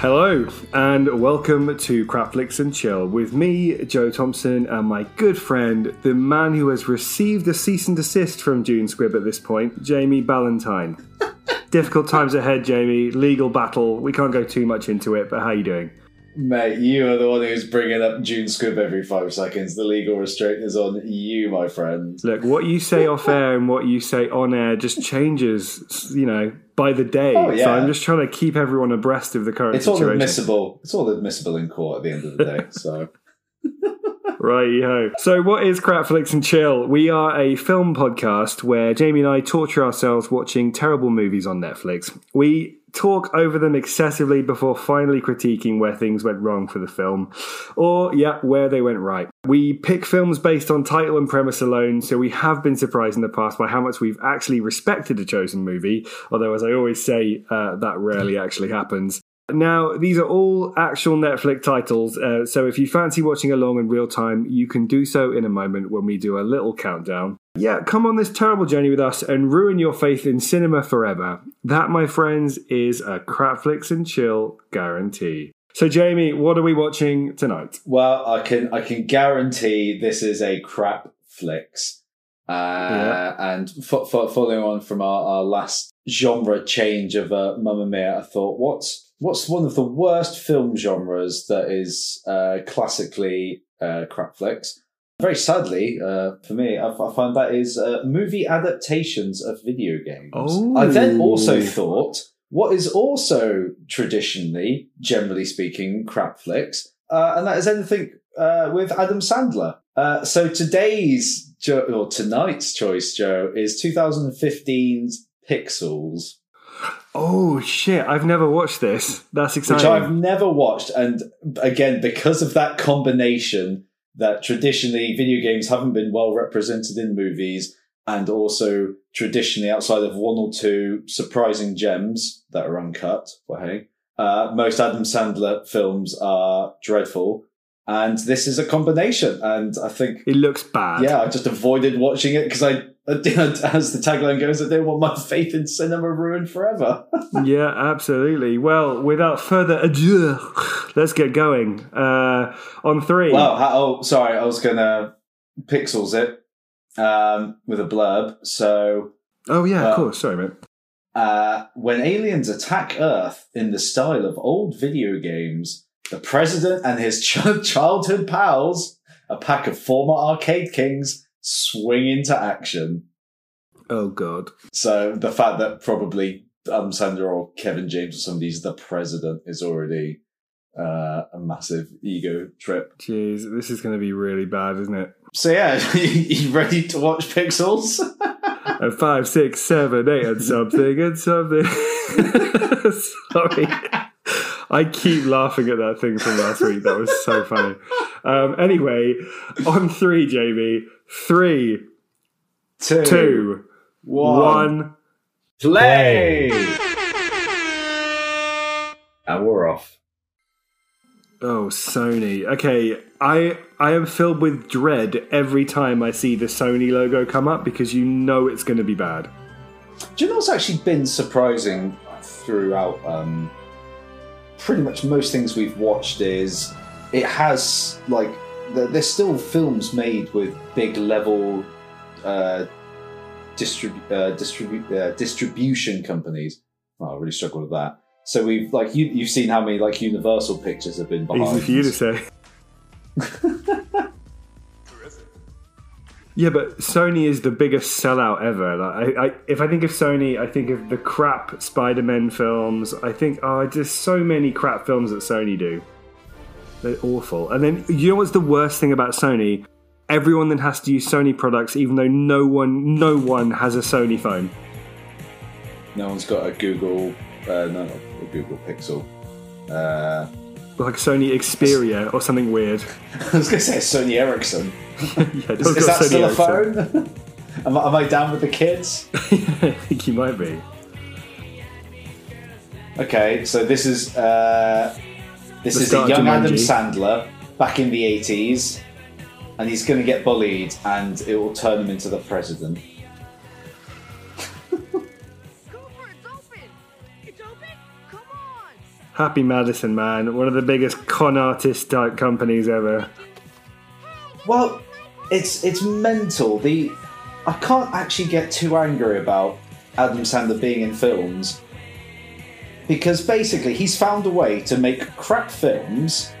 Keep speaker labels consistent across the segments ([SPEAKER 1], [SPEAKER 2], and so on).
[SPEAKER 1] Hello, and welcome to Crapflix and Chill with me, Joe Thompson, and my good friend, the man who has received a cease and desist from June Squibb at this point, Jamie Ballantyne. Difficult times ahead, Jamie. Legal battle. We can't go too much into it, but how are you doing?
[SPEAKER 2] Mate, you are the one who's bringing up June Squibb every five seconds. The legal restraint is on you, my friend.
[SPEAKER 1] Look, what you say off air and what you say on air just changes, you know, by the day.
[SPEAKER 2] Oh, yeah.
[SPEAKER 1] So I'm just trying to keep everyone abreast of the current
[SPEAKER 2] It's all
[SPEAKER 1] situation.
[SPEAKER 2] admissible. It's all admissible in court at the end of the day. So
[SPEAKER 1] Right, yo. So, what is Crapflix and Chill? We are a film podcast where Jamie and I torture ourselves watching terrible movies on Netflix. We talk over them excessively before finally critiquing where things went wrong for the film, or, yeah, where they went right. We pick films based on title and premise alone, so we have been surprised in the past by how much we've actually respected a chosen movie, although, as I always say, uh, that rarely actually happens. Now, these are all actual Netflix titles, uh, so if you fancy watching along in real time, you can do so in a moment when we do a little countdown. Yeah, come on this terrible journey with us and ruin your faith in cinema forever. That, my friends, is a Crapflix and Chill guarantee. So, Jamie, what are we watching tonight?
[SPEAKER 2] well, I can I can guarantee this is a crap flicks. Uh,
[SPEAKER 1] Yeah.
[SPEAKER 2] And fo- fo- following on from our, our last genre change of uh, Mamma Mia, I thought, what's what's one of the worst film genres that is uh, classically uh, crap flicks? Very sadly, uh, for me, I, I find that is uh, movie adaptations of video games.
[SPEAKER 1] Oh.
[SPEAKER 2] I then also thought, what is also traditionally, generally speaking, crap flicks, uh, and that is anything uh, with Adam Sandler. Uh, so today's jo- or tonight's choice, Joe, is 2015's Pixels,
[SPEAKER 1] Oh, shit, I've never watched this. That's exciting. which.
[SPEAKER 2] I've never watched, and again because of that combination that traditionally video games haven't been well represented in movies. And also traditionally outside of one or two surprising gems that are uncut, well, hey, uh, most Adam Sandler films are dreadful. And this is a combination. And I think
[SPEAKER 1] It looks bad.
[SPEAKER 2] Yeah, I just avoided watching it because I, as the tagline goes, I didn't want my faith in cinema ruined forever.
[SPEAKER 1] yeah, absolutely. Well, without further ado, let's get going. Uh, on three.
[SPEAKER 2] Well, oh, sorry, I was gonna pixels it um, with a blurb. So,
[SPEAKER 1] oh, yeah,
[SPEAKER 2] uh,
[SPEAKER 1] of course. Sorry, mate.
[SPEAKER 2] uh, when aliens attack Earth in the style of old video games, the president and his ch- childhood pals, a pack of former arcade kings, swing into action.
[SPEAKER 1] Oh, God.
[SPEAKER 2] So the fact that probably Adam Sandler or Kevin James or somebody's the president is already uh, a massive ego trip.
[SPEAKER 1] Jeez, this is going to be really bad, isn't it?
[SPEAKER 2] So yeah, you ready to watch Pixels?
[SPEAKER 1] And five, six, seven, eight, and something, and something. Sorry. I keep laughing at that thing from last week. That was so funny. Um, anyway, on three, Jamie. Three,
[SPEAKER 2] Two,
[SPEAKER 1] two,
[SPEAKER 2] one,
[SPEAKER 1] one.
[SPEAKER 2] play. And we're off.
[SPEAKER 1] Oh, Sony. Okay, I I am filled with dread every time I see the Sony logo come up because you know it's going to be bad.
[SPEAKER 2] Do you know what's actually been surprising throughout um, pretty much most things we've watched is it has like th- there's still films made with big level uh, distrib- uh, distribu- uh, distribution companies. Oh, I really struggle with that. So we've like you, you've seen how many like Universal pictures have been behind.
[SPEAKER 1] Easy for you to say. yeah, but Sony is the biggest sellout ever. Like, I, I, if I think of Sony, I think of the crap Spider-Man films. I think, oh, just so many crap films that Sony do. They're awful. And then you know what's the worst thing about Sony? Everyone then has to use Sony products, even though no one, no one has a Sony phone.
[SPEAKER 2] No one's got a Google, uh, no, a Google Pixel. Uh,
[SPEAKER 1] Like Sony Xperia or something weird.
[SPEAKER 2] I was going to say Sony Ericsson.
[SPEAKER 1] yeah,
[SPEAKER 2] Is, is that still a phone? am, I, am I down with the kids?
[SPEAKER 1] I think you might be.
[SPEAKER 2] Okay, so this is uh, this
[SPEAKER 1] The
[SPEAKER 2] is a young Adam Sandler back in the eighties, and he's going to get bullied, and it will turn him into the president.
[SPEAKER 3] Cooper, it's open! It's open? Come on!
[SPEAKER 1] Happy Madison, man, one of the biggest con artist type companies ever.
[SPEAKER 2] Well, it's it's mental. The I can't actually get too angry about Adam Sandler being in films because basically he's found a way to make crap films,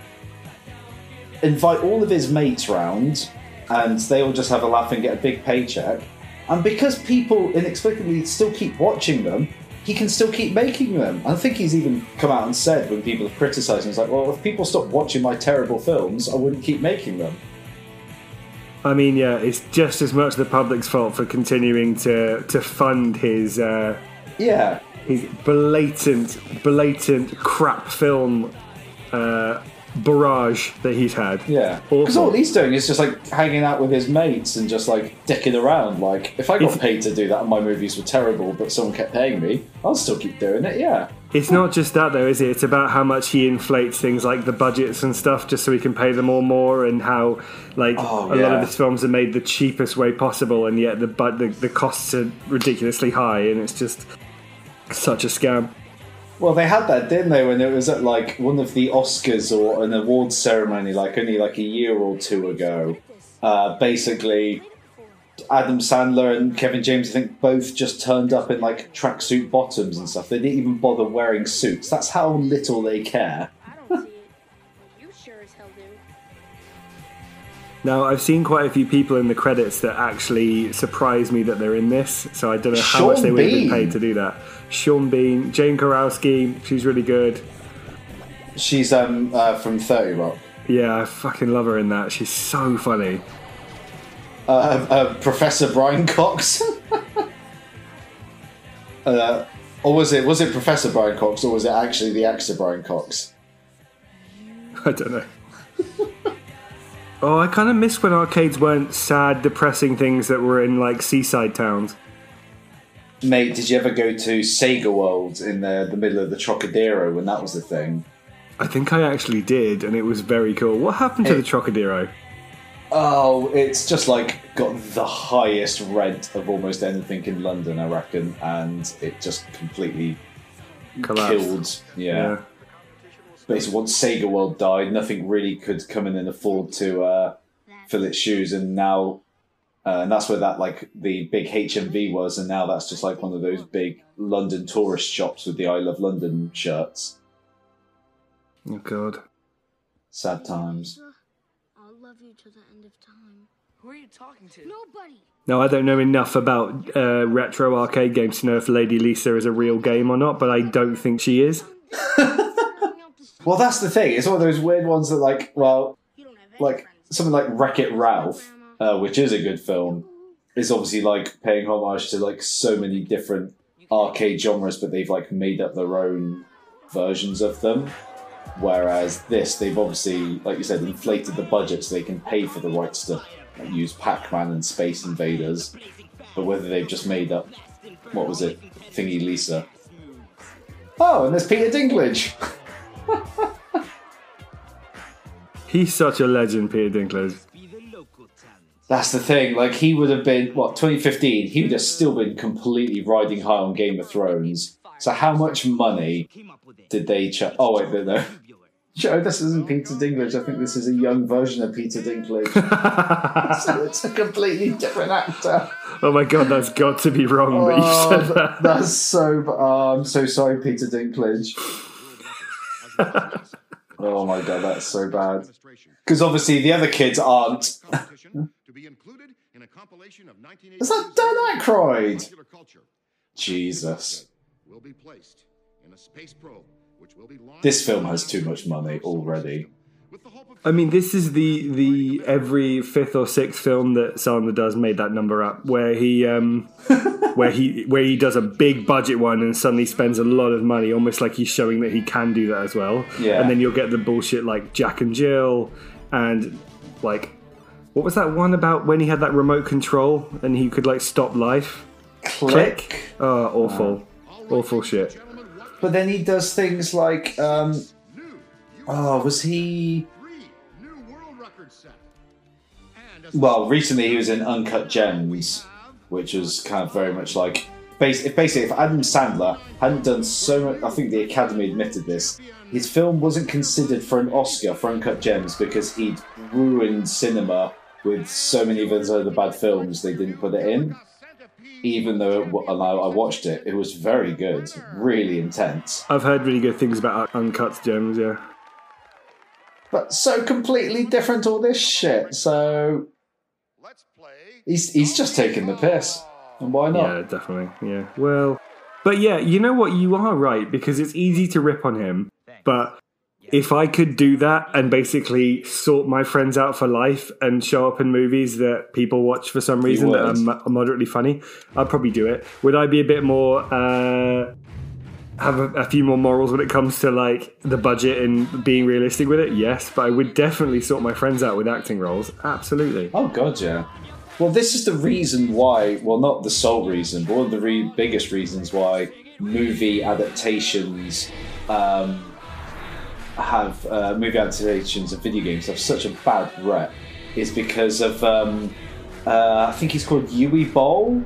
[SPEAKER 2] invite all of his mates round, and they all just have a laugh and get a big paycheck. And because people inexplicably still keep watching them, he can still keep making them. I think he's even come out and said when people have criticised him, he's like, well, if people stopped watching my terrible films, I wouldn't keep making them.
[SPEAKER 1] I mean, yeah, it's just as much the public's fault for continuing to to fund his uh,
[SPEAKER 2] Yeah.
[SPEAKER 1] His blatant, blatant crap film uh, barrage that he's had.
[SPEAKER 2] Yeah, because all he's doing is just like hanging out with his mates and just like dicking around. Like, if I got
[SPEAKER 1] If-
[SPEAKER 2] paid to do that and my movies were terrible, but someone kept paying me, I'll still keep doing it. Yeah,
[SPEAKER 1] It's not just that though, is it? It's about how much he inflates things like the budgets and stuff, just so he can pay them all more, and how like
[SPEAKER 2] Oh,
[SPEAKER 1] a lot of his films are made the cheapest way possible, and yet the but the, the costs are ridiculously high, and it's just such a scam.
[SPEAKER 2] Well, they had that, didn't they, when it was at like one of the Oscars or an awards ceremony, like only like a year or two ago. Uh, basically, Adam Sandler and Kevin James, I think, both just turned up in like tracksuit bottoms and stuff. They didn't even bother wearing suits. That's how little they care.
[SPEAKER 1] Now I've seen quite a few people in the credits that actually surprise me that they're in this, so I don't know how much they would have been
[SPEAKER 2] Bean.
[SPEAKER 1] paid to do that. Sean Bean, Jane Krakowski, she's really good.
[SPEAKER 2] She's um uh, from Thirty Rock.
[SPEAKER 1] Yeah, I fucking love her in that. She's so funny.
[SPEAKER 2] uh, uh, Professor Brian Cox. uh, or was it was it Professor Brian Cox, or was it actually the actor Brian Cox?
[SPEAKER 1] I don't know. oh, I kind of miss when arcades weren't sad, depressing things that were in like seaside towns.
[SPEAKER 2] Mate, did you ever go to Sega World in the, the middle of the Trocadero when that was the thing?
[SPEAKER 1] I think I actually did, and it was very cool. What happened to
[SPEAKER 2] Hey.
[SPEAKER 1] the Trocadero?
[SPEAKER 2] Oh, it's just like got the highest rent of almost anything in London, I reckon, and it just completely
[SPEAKER 1] Collapsed.
[SPEAKER 2] killed. Yeah. Basically, once Sega World died, nothing really could come in and afford to uh, fill its shoes, and now, uh, and that's where that like the big HMV was, and now that's just like one of those big London tourist shops with the "I Love London" shirts.
[SPEAKER 1] Oh god.
[SPEAKER 2] Sad times.
[SPEAKER 3] I'll love you to the end of time.
[SPEAKER 4] Who are you talking to?
[SPEAKER 3] Nobody.
[SPEAKER 1] Now I don't know enough about uh, retro arcade games to know if Lady Lisa is a real game or not, but I don't think she is.
[SPEAKER 2] Well, that's the thing. It's one of those weird ones that, like, well,
[SPEAKER 3] You don't have any
[SPEAKER 2] like something like Wreck It Ralph, uh, which is a good film, is obviously like paying homage to like so many different arcade genres, but they've like made up their own versions of them. Whereas this, they've obviously, like you said, inflated the budget so they can pay for the rights to like, use Pac-Man and Space Invaders. But whether they've just made up, what was it, Thingy Lisa? Oh, and there's Peter Dinklage.
[SPEAKER 1] He's such a legend, Peter Dinklage.
[SPEAKER 2] That's the thing. Like he would have been what 2015. He would have still been completely riding high on Game of Thrones. So how much money did they? Ch- oh wait, no, no. Joe, this isn't Peter Dinklage. I think this is a young version of Peter Dinklage. so it's a completely different actor.
[SPEAKER 1] Oh my god, that's got to be wrong that you
[SPEAKER 2] Oh,
[SPEAKER 1] said that.
[SPEAKER 2] that's so. b- Oh, I'm so sorry, Peter Dinklage. Oh my god, that's so bad. Because obviously the other kids aren't.
[SPEAKER 5] to be included in a compilation of 1980s
[SPEAKER 2] Is that Dan Aykroyd? Jesus.
[SPEAKER 5] Will be placed in a space probe, which will be launched
[SPEAKER 2] This film has too much money already.
[SPEAKER 1] I mean, this is the the every fifth or sixth film that Sandler does made that number up, where he um, where he where he does a big budget one and suddenly spends a lot of money, almost like he's showing that he can do that as well.
[SPEAKER 2] Yeah.
[SPEAKER 1] And then you'll get the bullshit like Jack and Jill, and like what was that one about when he had that remote control and he could like stop life?
[SPEAKER 2] Click.
[SPEAKER 1] Oh, awful, awful shit.
[SPEAKER 2] But then he does things like, um, oh, was he? Well, recently he was in Uncut Gems, which was kind of very much like bas- basically, if Adam Sandler hadn't done so much, I think the Academy admitted this. His film wasn't considered for an Oscar for Uncut Gems because he'd ruined cinema with so many of his other bad films. They didn't put it in, even though it, and I, I watched it. It was very good, really intense,
[SPEAKER 1] I've heard really good things about Uncut Gems, yeah.
[SPEAKER 2] but so completely different. All this shit. So. He's he's just taking the piss, and why not?
[SPEAKER 1] Yeah, definitely. Yeah. Well, but yeah, you know what? You are right because it's easy to rip on him. But if I could do that and basically sort my friends out for life and show up in movies that people watch for some reason that are, moderately funny, I'd probably do it. Would I be a bit more? Uh, have a, a few more morals when it comes to like the budget and being realistic with it. Yes, but I would definitely sort my friends out with acting roles. Absolutely.
[SPEAKER 2] Oh god, yeah. Well, this is the reason why. Well, not the sole reason, but one of the re- biggest reasons why movie adaptations um, have uh, movie adaptations of video games have such a bad rep is because of um, uh, I think he's called Uwe Boll.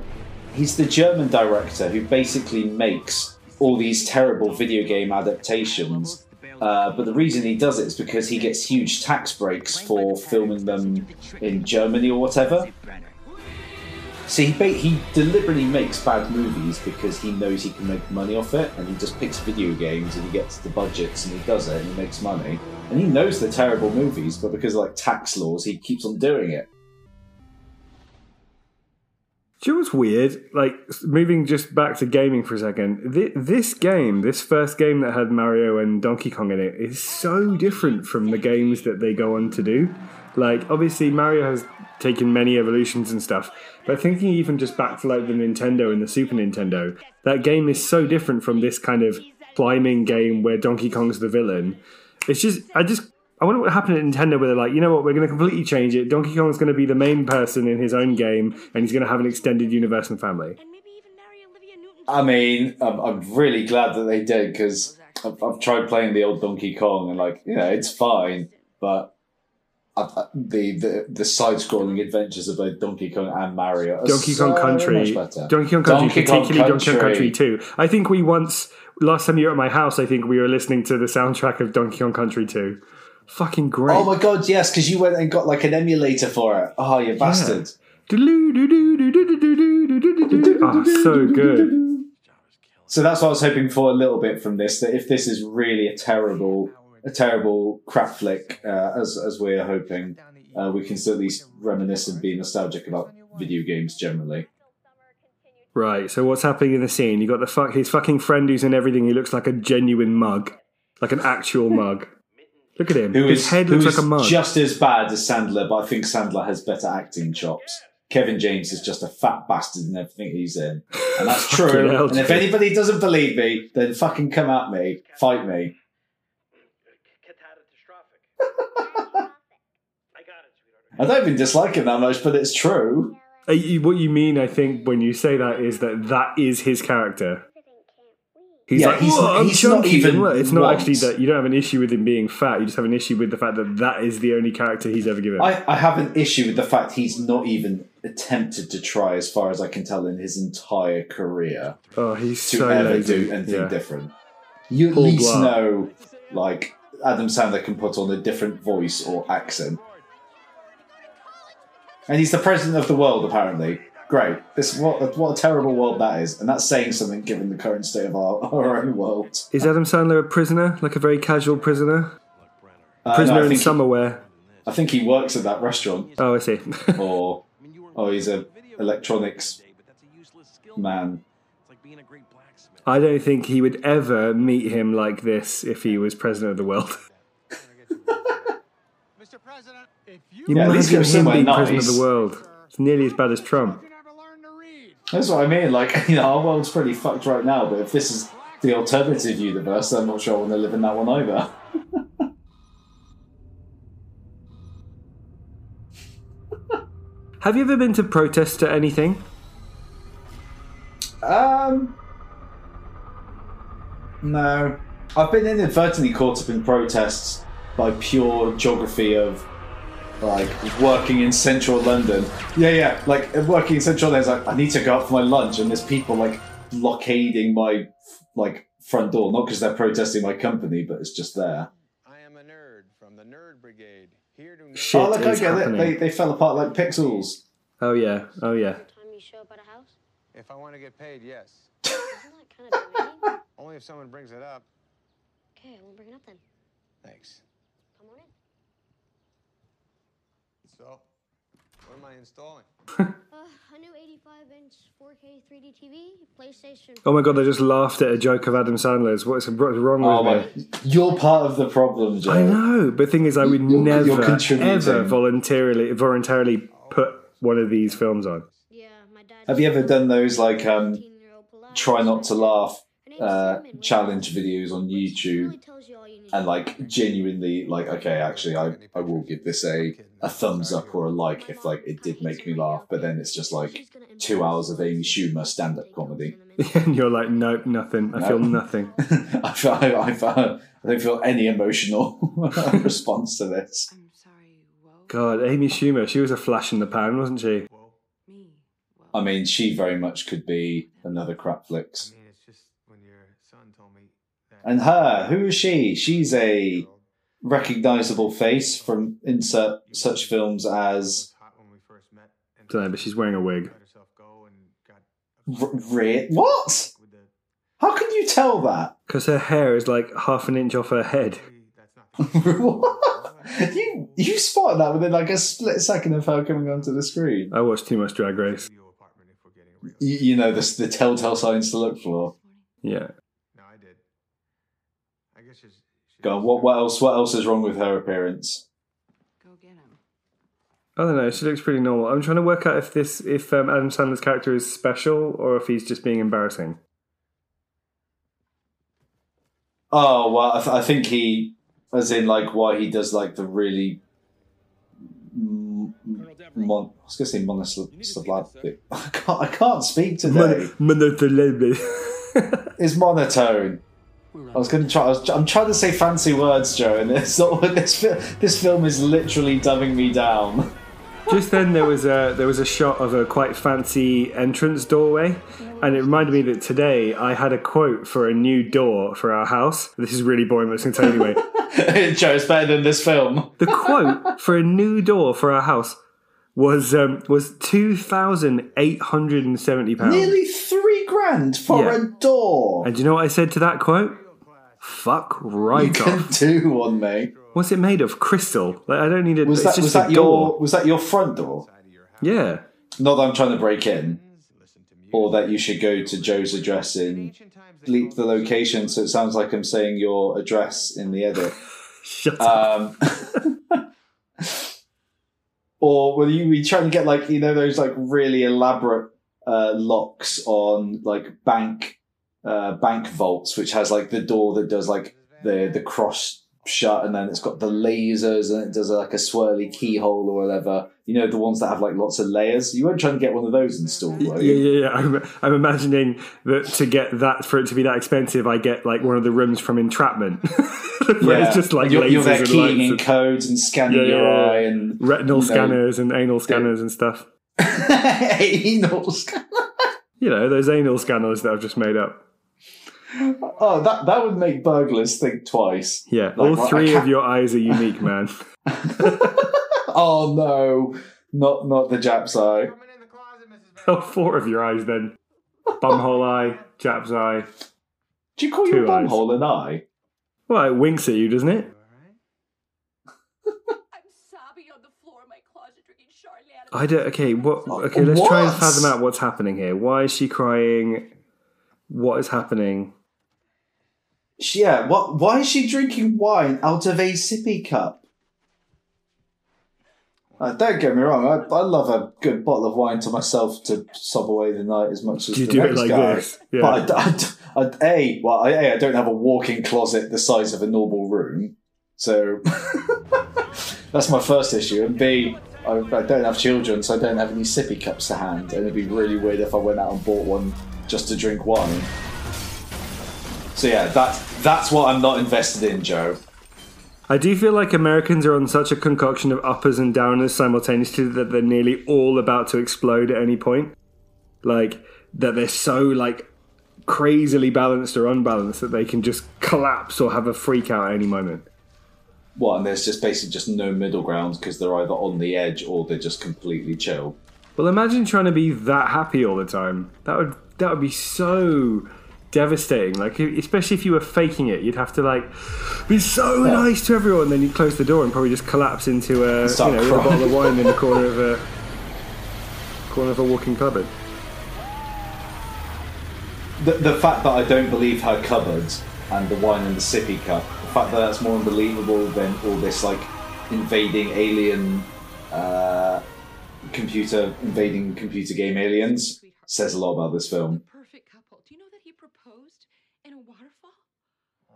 [SPEAKER 2] He's the German director who basically makes all these terrible video game adaptations. Uh, but the reason he does it is because he gets huge tax breaks for filming them in Germany or whatever. See, he, ba- he deliberately makes bad movies because he knows he can make money off it, and he just picks video games and he gets the budgets and he does it and he makes money. And he knows they're terrible movies, but because of like tax laws, he keeps on doing it.
[SPEAKER 1] You know what's weird? Like moving just back to gaming for a second. Th- this game, this first game that had Mario and Donkey Kong in it, is so different from the games that they go on to do. Like obviously Mario has taken many evolutions and stuff, but thinking even just back to like the Nintendo and the Super Nintendo, that game is so different from this kind of climbing game where Donkey Kong's the villain. It's just I just I wonder what happened at Nintendo where they're like, you know what, we're going to completely change it. Donkey Kong's going to be the main person in his own game, and he's going to have an extended universe and family.
[SPEAKER 3] And maybe even marry Olivia Newton.
[SPEAKER 2] I mean, I'm, I'm really glad that they did because I've, I've tried playing the old Donkey Kong and like, yeah, it's fine, but I, I- the, the the side-scrolling adventures of both Donkey Kong and Mario, are
[SPEAKER 1] Donkey
[SPEAKER 2] so
[SPEAKER 1] Kong Country,
[SPEAKER 2] much better.
[SPEAKER 1] Donkey Kong Country,
[SPEAKER 2] Donkey Kong
[SPEAKER 1] particularly Donkey Kong
[SPEAKER 2] Country.
[SPEAKER 1] Country 2. I think we once, last time you were at my house, I think we were listening to the soundtrack of Donkey Kong Country 2. Fucking great.
[SPEAKER 2] Oh my god, yes, because you went and got like an emulator for it. Oh, you bastard!
[SPEAKER 1] Oh, so good.
[SPEAKER 2] So that's what I was hoping for a little bit from this. That if this is really a terrible, a terrible crap flick, uh, as as we're hoping, uh, we can still at least reminisce and be nostalgic about video games generally.
[SPEAKER 1] Right, so what's happening in the scene? You got the fuck his fucking friend who's in everything. He looks like a genuine mug, like an actual mug. Look at him.
[SPEAKER 2] Who
[SPEAKER 1] his
[SPEAKER 2] is
[SPEAKER 1] head looks like a mug.
[SPEAKER 2] just as bad as Sandler, but I think Sandler has better acting chops. Kevin James is just a fat bastard in everything he's in, and that's true.
[SPEAKER 1] hell,
[SPEAKER 2] and if anybody doesn't believe me, then fucking come at me, fight me. I don't even dislike him that much, but it's true.
[SPEAKER 1] What you mean, I think, when you say that is that that is his character. He's
[SPEAKER 2] Yeah,
[SPEAKER 1] like,
[SPEAKER 2] he's- oh,
[SPEAKER 1] "Whoa, I'm
[SPEAKER 2] he's not even
[SPEAKER 1] It's not actually that you don't have an issue with him being fat. You just have an issue with the fact that that is the only character he's ever given.
[SPEAKER 2] I, I have an issue with the fact he's not even attempted to try, as far as I can tell, in his entire career
[SPEAKER 1] oh, he's
[SPEAKER 2] to
[SPEAKER 1] so
[SPEAKER 2] ever
[SPEAKER 1] lazy.
[SPEAKER 2] do anything
[SPEAKER 1] Yeah.
[SPEAKER 2] different. You at
[SPEAKER 1] Paul
[SPEAKER 2] least know, like Adam Sandler can put on a different voice or accent, and he's the president of the world. Apparently, great. This what what a terrible world that is, and that's saying something given the current state of our, our own world.
[SPEAKER 1] Is Adam Sandler a prisoner, like a very casual prisoner?
[SPEAKER 2] Uh,
[SPEAKER 1] Prisoner
[SPEAKER 2] I
[SPEAKER 1] in
[SPEAKER 2] think
[SPEAKER 1] summer.
[SPEAKER 2] I think he works at that restaurant,
[SPEAKER 1] Oh, I see.
[SPEAKER 2] or oh, he's a electronics man.
[SPEAKER 1] I don't think he would ever meet him like this if he was president of the world.
[SPEAKER 5] Mr. President, if you
[SPEAKER 1] You
[SPEAKER 2] Yeah, at least
[SPEAKER 1] imagine
[SPEAKER 2] go
[SPEAKER 1] him
[SPEAKER 2] somewhere
[SPEAKER 1] being president of the world. It's nearly as bad as Trump.
[SPEAKER 5] never learn to read.
[SPEAKER 2] That's what I mean. Like, you know, our world's pretty fucked right now, but if this is the alternative universe, I'm not sure I want to live in that one either.
[SPEAKER 1] Have you ever been to protest at anything?
[SPEAKER 2] Um, no. I've been inadvertently caught up in protests by pure geography of like working in central London. Yeah, yeah. Like working in central London, it's like I need to go out for my lunch, and there's people like blockading my like front door, not because they're protesting my company, but it's just there.
[SPEAKER 4] I am a nerd from the Nerd Brigade, here to
[SPEAKER 1] Shit
[SPEAKER 2] oh, look, I
[SPEAKER 1] is
[SPEAKER 2] get
[SPEAKER 1] happening.
[SPEAKER 2] it. They, they fell apart like pixels.
[SPEAKER 1] Oh yeah, oh yeah.
[SPEAKER 3] Time you show up at a house?
[SPEAKER 4] If I want to get paid, yes.
[SPEAKER 3] Isn't that kind of demeaning?
[SPEAKER 4] Only if someone brings it up.
[SPEAKER 3] Okay, I won't bring it up then.
[SPEAKER 4] Thanks.
[SPEAKER 3] Come on in.
[SPEAKER 4] So, what am I installing?
[SPEAKER 3] Uh, a new 85-inch 4K 3D TV, PlayStation.
[SPEAKER 1] Oh my god, they just laughed at a joke of Adam Sandler's. What's what's wrong with
[SPEAKER 2] Oh
[SPEAKER 1] me?
[SPEAKER 2] my! You're part of the problem, Joe.
[SPEAKER 1] I know, but the thing is, I would
[SPEAKER 2] You're- you're
[SPEAKER 1] never ever voluntarily voluntarily put one of these films on.
[SPEAKER 3] Yeah, my dad.
[SPEAKER 2] Have you ever done those like um try not to laugh
[SPEAKER 3] Her name's
[SPEAKER 2] uh, challenge videos on YouTube
[SPEAKER 3] really tells you all you need
[SPEAKER 2] and like genuinely like okay actually I, I will give this a, a thumbs up or a like if like it did make me laugh but then it's just like two hours of Amy Schumer stand-up comedy
[SPEAKER 1] and you're like, nope, nothing. I
[SPEAKER 2] No.
[SPEAKER 1] feel nothing.
[SPEAKER 2] I, feel, I, I, feel, I don't feel any emotional response to this
[SPEAKER 6] I'm sorry.
[SPEAKER 1] God, Amy Schumer, she was a flash in the pan, wasn't she?
[SPEAKER 6] Me. Whoa.
[SPEAKER 2] I mean she very much could be another crap
[SPEAKER 4] I
[SPEAKER 2] flicks
[SPEAKER 4] mean, it's just when your son told me that.
[SPEAKER 2] And her who is she she's a recognizable face from insert such films as
[SPEAKER 1] Don't know, but she's wearing a wig.
[SPEAKER 2] R- Re- what how can you tell that
[SPEAKER 1] Because her hair is like half an inch off her head.
[SPEAKER 2] What? you you spotted that within like a split second of her coming onto the screen.
[SPEAKER 1] I watched too much Drag Race.
[SPEAKER 2] You, you know the the telltale signs to look for.
[SPEAKER 1] Yeah.
[SPEAKER 4] No, I did. I guess she's. she
[SPEAKER 2] Go on, what what else? What else is wrong with her appearance?
[SPEAKER 6] Go get him.
[SPEAKER 1] I don't know. She looks pretty normal. I'm trying to work out if this, if um, Adam Sandler's character is special or if he's just being embarrassing.
[SPEAKER 2] Oh well, I, th- I think he, as in like why he does like the really. Mon- I was gonna say monosyllabic. I can't. I can't speak today.
[SPEAKER 1] Monothelebe.
[SPEAKER 2] It's monotone. I was going to try. I I'm trying to say fancy words, Joe, and it's not. This this film is literally dumbing me down.
[SPEAKER 1] Just then, there was a there was a shot of a quite fancy entrance doorway, and it reminded me that today I had a quote for a new door for our house. This is really boring, but I'm going to tell you anyway.
[SPEAKER 2] Joe, it's better than this film.
[SPEAKER 1] The quote for a new door for our house was um, was two thousand eight hundred and seventy pounds.
[SPEAKER 2] Nearly three grand for
[SPEAKER 1] Yeah.
[SPEAKER 2] a door.
[SPEAKER 1] And do you know what I said to that quote? Fuck
[SPEAKER 2] You
[SPEAKER 1] right
[SPEAKER 2] can
[SPEAKER 1] off.
[SPEAKER 2] do one, mate.
[SPEAKER 1] What's it made of? Crystal. Like I don't need it.
[SPEAKER 2] Was that was that your was that your front door?
[SPEAKER 1] Yeah.
[SPEAKER 2] Not that I'm trying to break in, or that you should go to Joe's address and bleep the location so it sounds like I'm saying your address in the edit.
[SPEAKER 1] Shut up.
[SPEAKER 2] Um, or were you, were you trying to get like you know those like really elaborate uh, locks on like bank uh, bank vaults, which has like the door that does like the the cross shut, and then it's got the lasers, and it does like a swirly keyhole or whatever. You know the ones that have like lots of layers. You weren't trying to get one of those installed, were
[SPEAKER 1] Yeah,
[SPEAKER 2] you?
[SPEAKER 1] yeah, yeah. I'm, I'm imagining that to get that for it to be that expensive, I get like one of the rooms from Entrapment, where it's just like
[SPEAKER 2] And you're,
[SPEAKER 1] lasers
[SPEAKER 2] you're there keying in
[SPEAKER 1] and
[SPEAKER 2] codes and scanning
[SPEAKER 1] Yeah, yeah,
[SPEAKER 2] your
[SPEAKER 1] yeah.
[SPEAKER 2] eye and
[SPEAKER 1] retinal
[SPEAKER 2] you know.
[SPEAKER 1] scanners and anal scanners and stuff.
[SPEAKER 2] anal scan-
[SPEAKER 1] You know those anal scanners that I've just made up.
[SPEAKER 2] Oh, that that would make burglars think twice.
[SPEAKER 1] Yeah,
[SPEAKER 2] Like,
[SPEAKER 1] all
[SPEAKER 2] well,
[SPEAKER 1] three of your eyes are unique, man.
[SPEAKER 2] Oh no, not not the Jap's eye.
[SPEAKER 4] Coming in the closet, Mrs.
[SPEAKER 1] oh, four of your eyes then. Bumhole eye, Jap's eye.
[SPEAKER 2] Do you call your bumhole an eye?
[SPEAKER 1] Well, it winks at you, doesn't it?
[SPEAKER 3] I'm sobbing on the floor of my closet drinking Charlie out of
[SPEAKER 1] I don't. Okay, what? Okay, let's try and fathom out what's happening here. Why is she crying? What is happening?
[SPEAKER 2] Yeah. What? Why is she drinking wine out of a sippy cup? Uh, don't get me wrong. I, I love a good bottle of wine to myself to sob away the night as much as
[SPEAKER 1] you
[SPEAKER 2] the
[SPEAKER 1] do it
[SPEAKER 2] next
[SPEAKER 1] like
[SPEAKER 2] guy.
[SPEAKER 1] this? Yeah.
[SPEAKER 2] But I, I, I, a well, I, a I don't have a walk-in closet the size of a normal room, so that's my first issue. And b I, I don't have children, so I don't have any sippy cups to hand, and it'd be really weird if I went out and bought one just to drink wine. So yeah, that's that's what I'm not invested in, Joe.
[SPEAKER 1] I do feel like Americans are on such a concoction of uppers and downers simultaneously that they're nearly all about to explode at any point. Like that they're so like crazily balanced or unbalanced that they can just collapse or have a freak out at any moment.
[SPEAKER 2] Well, And there's just basically just no middle ground because they're either on the edge or they're just completely chill.
[SPEAKER 1] Well, imagine trying to be that happy all the time. That would that would be so devastating. Like, especially if you were faking it, you'd have to like be so
[SPEAKER 2] Yeah.
[SPEAKER 1] nice to everyone. Then you'd close the door and probably just collapse into a you know a bottle of wine in the corner of a corner of a walking cupboard.
[SPEAKER 2] The, the fact that I don't believe her cupboards and the wine in the sippy cup, the fact that that's more unbelievable than all this like invading alien, uh, computer invading computer game aliens, says a lot about this film.
[SPEAKER 6] perfect couple. Do you know that he proposed in a waterfall?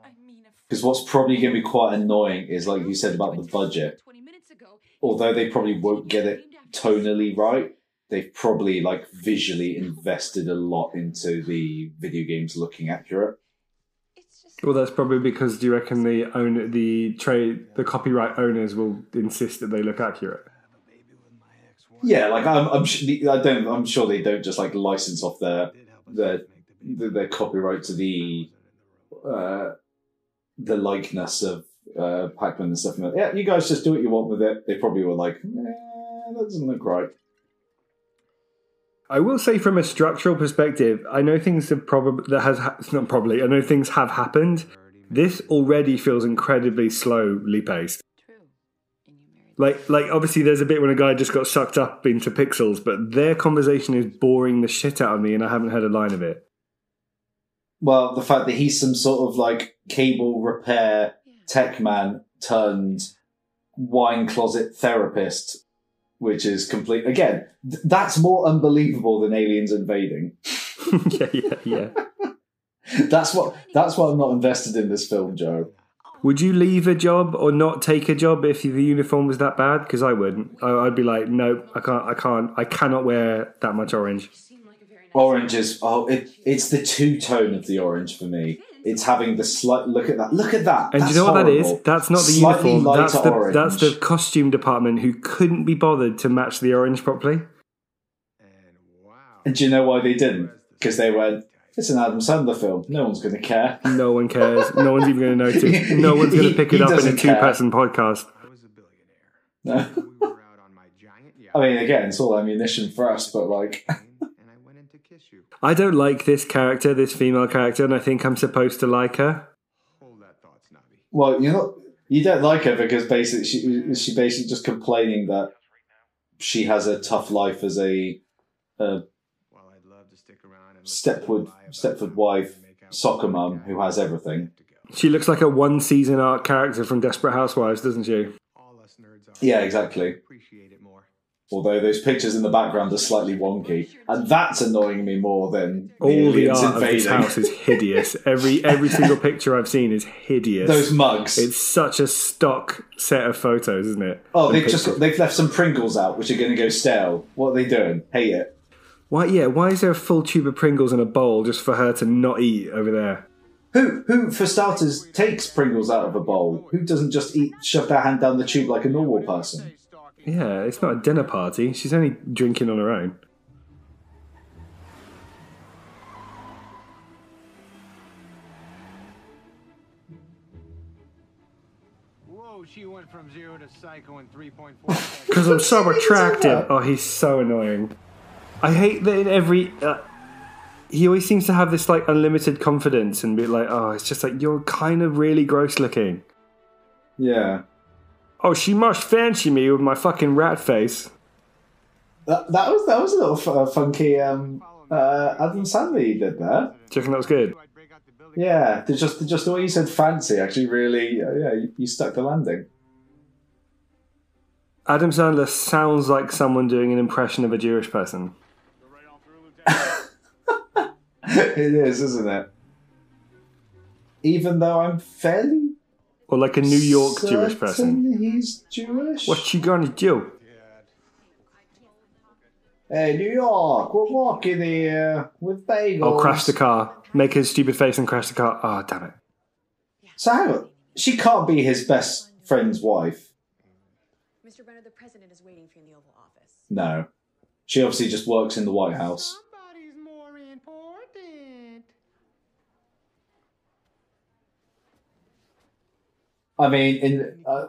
[SPEAKER 6] I mean, a
[SPEAKER 2] Because what's probably going to be quite annoying is, like you said about the budget,
[SPEAKER 6] 20 minutes ago,
[SPEAKER 2] although they probably won't get it tonally right, they've probably like visually invested a lot into the video games looking accurate.
[SPEAKER 1] Well, that's probably because do you reckon the own the trade the copyright owners will insist that they look accurate?
[SPEAKER 2] Yeah, like I'm, I'm sh- I don't, I'm sure they don't just like license off their their their, their copyright to the uh, the likeness of uh, Pac-Man and stuff. Yeah, you guys just do what you want with it. They probably were like, that doesn't look right.
[SPEAKER 1] I will say, from a structural perspective, I know things have probably that has ha- not probably. I know things have happened. This already feels incredibly slowly paced. Like, like obviously, there's a bit when a guy just got sucked up into pixels, but their conversation is boring the shit out of me, and I haven't heard a line of it.
[SPEAKER 2] Well, the fact that he's some sort of like cable repair tech man turned wine closet therapist, which is complete. Again, th- that's more unbelievable than aliens invading.
[SPEAKER 1] yeah, yeah, yeah.
[SPEAKER 2] That's what. That's why I'm not invested in this film, Joe.
[SPEAKER 1] Would you leave a job or not take a job if the uniform was that bad? Because I wouldn't. I, I'd be like, no, I can't. I can't. I cannot wear that much orange.
[SPEAKER 2] Orange is oh, it, it's the two tone of the orange for me. It's having the slight look at that. Look at that.
[SPEAKER 1] And do
[SPEAKER 2] That's
[SPEAKER 1] you know what that is?
[SPEAKER 2] horrible.
[SPEAKER 1] That's not the
[SPEAKER 2] Slightly
[SPEAKER 1] uniform. That's the
[SPEAKER 2] orange.
[SPEAKER 1] that's the costume department who couldn't be bothered to match the orange properly.
[SPEAKER 4] And wow.
[SPEAKER 2] And do you know why they didn't? Because they went. It's an Adam Sandler film. No one's going to care.
[SPEAKER 1] No one cares. No one's even going to notice. No one's going to pick
[SPEAKER 2] he
[SPEAKER 1] it up in a two-person podcast.
[SPEAKER 4] I was a billionaire.
[SPEAKER 2] No.
[SPEAKER 4] we were out on my giant yacht.
[SPEAKER 2] I mean, again, it's all ammunition for us, but like,
[SPEAKER 4] and I went in to kiss you.
[SPEAKER 1] I don't like this character, this female character, and I think I'm supposed to like her.
[SPEAKER 4] Hold that thought, Snobby.
[SPEAKER 2] well, you're not. You don't like her because basically she she basically just complaining that she has a tough life as a, a
[SPEAKER 4] Well, I'd love to stick around and
[SPEAKER 2] Stepford Stepford wife soccer mum who has everything.
[SPEAKER 1] She looks like a one-season arc character from Desperate Housewives, doesn't she?
[SPEAKER 4] All us nerds are.
[SPEAKER 2] Yeah, exactly.
[SPEAKER 4] Appreciate it more.
[SPEAKER 2] Although those pictures in the background are slightly wonky, and that's annoying me more than
[SPEAKER 1] All the art of this house is hideous. Every every single picture I've seen is hideous.
[SPEAKER 2] Those mugs.
[SPEAKER 1] It's such a stock set of photos, isn't it?
[SPEAKER 2] oh, they've just they've left some Pringles out, which are going to go stale. What are they doing? Hate it.
[SPEAKER 1] Why? Yeah. Why is there a full tube of Pringles in a bowl just for her to not eat over there?
[SPEAKER 2] Who, who, for starters, takes Pringles out of a bowl? Who doesn't just eat, shove their hand down the tube like a normal person?
[SPEAKER 1] Yeah, it's not a dinner party. She's only drinking on her own.
[SPEAKER 4] Whoa, she went from zero to psycho in 3.4 seconds.
[SPEAKER 1] Because I'm so
[SPEAKER 2] Serious
[SPEAKER 1] attractive. Oh, he's so annoying. I hate that in every. Uh, he always seems to have this like unlimited confidence and be like, oh, it's just like you're kind of really gross looking.
[SPEAKER 2] Yeah.
[SPEAKER 1] Oh, she must fancy me with my fucking rat face.
[SPEAKER 2] That, that was that was a little fu- funky um, uh, Adam Sandler you did there.
[SPEAKER 1] Do you reckon that was good?
[SPEAKER 4] I'd break out the building.
[SPEAKER 2] Yeah, just just the way you said fancy actually really uh, yeah you, you stuck the landing.
[SPEAKER 1] Adam Sandler sounds like someone doing an impression of a Jewish person.
[SPEAKER 2] it is, isn't it? Even though I'm fairly
[SPEAKER 1] Or like a New York Jewish person.
[SPEAKER 2] certain he's Jewish.
[SPEAKER 1] What you gonna do?
[SPEAKER 2] Hey, New York, we're walking here with bagels.
[SPEAKER 1] Oh, crash the car. Make his stupid face and crash the car. Oh, damn it.
[SPEAKER 2] So hang on, she can't be his best friend's wife.
[SPEAKER 7] Mr. Brenner, the president is waiting for you in the Oval Office.
[SPEAKER 2] No, she obviously just works in the White House.
[SPEAKER 4] Somebody's more important.
[SPEAKER 2] I mean, in uh,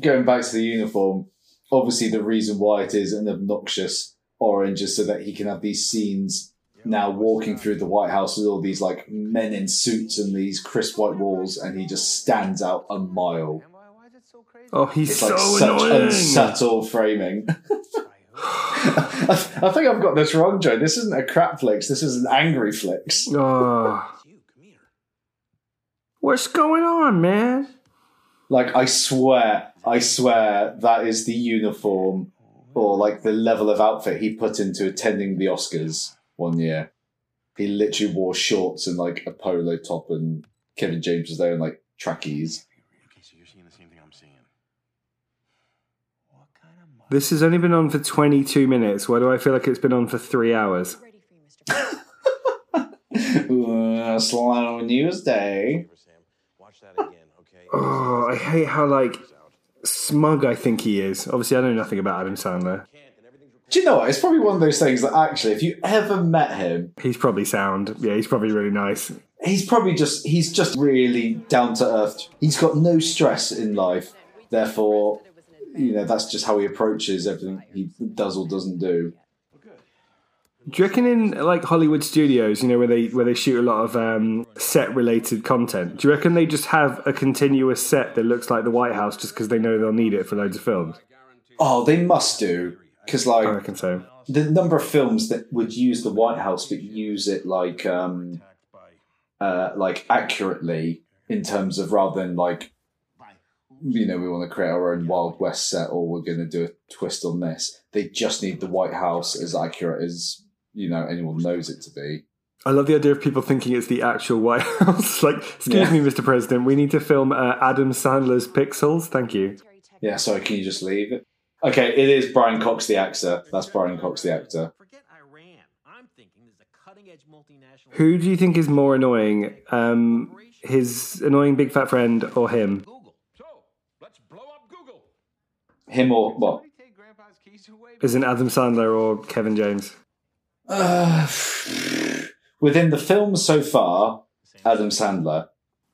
[SPEAKER 2] going back to the uniform, obviously the reason why it is an obnoxious orange is so that he can have these scenes now walking through the White House with all these like men in suits and these crisp white walls, and he just stands out a mile.
[SPEAKER 4] And why, why is it so crazy?
[SPEAKER 1] Oh, he's
[SPEAKER 2] It's
[SPEAKER 1] so
[SPEAKER 2] like such
[SPEAKER 1] annoying.
[SPEAKER 2] unsubtle framing. I, I think I've got this wrong, Joe. This isn't a crap flicks. This is an angry flicks.
[SPEAKER 1] Oh. What's going on, man?
[SPEAKER 2] Like I swear, I swear that is the uniform or like the level of outfit he put into attending the Oscars one year. He literally wore shorts and like a polo top, and Kevin James was there in like trackies.
[SPEAKER 5] Okay, so you're seeing the same thing I'm seeing. What kind of
[SPEAKER 1] This has only been on for 22 minutes. Why do I feel like it's been on for three hours?
[SPEAKER 7] Ready for you, Mr. President.
[SPEAKER 2] Uh, slow news day.
[SPEAKER 1] Oh, I hate how, like, smug I think he is. Obviously, I know nothing about Adam Sandler.
[SPEAKER 2] Do you know what? It's probably one of those things that actually, if you ever met him,
[SPEAKER 1] He's probably sound. Yeah, he's probably really nice.
[SPEAKER 2] he's probably just he's just really down to earth. He's got no stress in life. Therefore, you know that's just how he approaches everything he does or doesn't do.
[SPEAKER 1] Do you reckon in like Hollywood studios, you know, where they where they shoot a lot of um, set related content? Do you reckon they just have a continuous set that looks like the White House just because they know they'll need it for loads of films?
[SPEAKER 2] Oh, they must do because like
[SPEAKER 1] I reckon so.
[SPEAKER 2] the number of films that would use the White House but use it like um uh like accurately in terms of rather than like you know we want to create our own Wild West set or we're going to do a twist on this. They just need the White House as accurate as you know anyone knows it to be.
[SPEAKER 1] I love the idea of people thinking it's the actual White House. like, excuse
[SPEAKER 2] Yeah.
[SPEAKER 1] me, Mr. President, we need to film uh, Adam Sandler's Pixels. Thank you.
[SPEAKER 2] Yeah, sorry, can you just leave it? Okay, it is Brian Cox the actor. That's Brian Cox the actor.
[SPEAKER 8] Forget Iran. I'm thinking there's a cutting edge multinational.
[SPEAKER 1] Who do you think is more annoying? Um, his annoying big fat friend or him?
[SPEAKER 8] Google.
[SPEAKER 5] So, let's blow up Google.
[SPEAKER 2] Him or what?
[SPEAKER 4] Is Somebody take Grandpa's keys away.
[SPEAKER 1] Is it Adam Sandler or Kevin James?
[SPEAKER 2] Uh, within the film so far, Adam Sandler.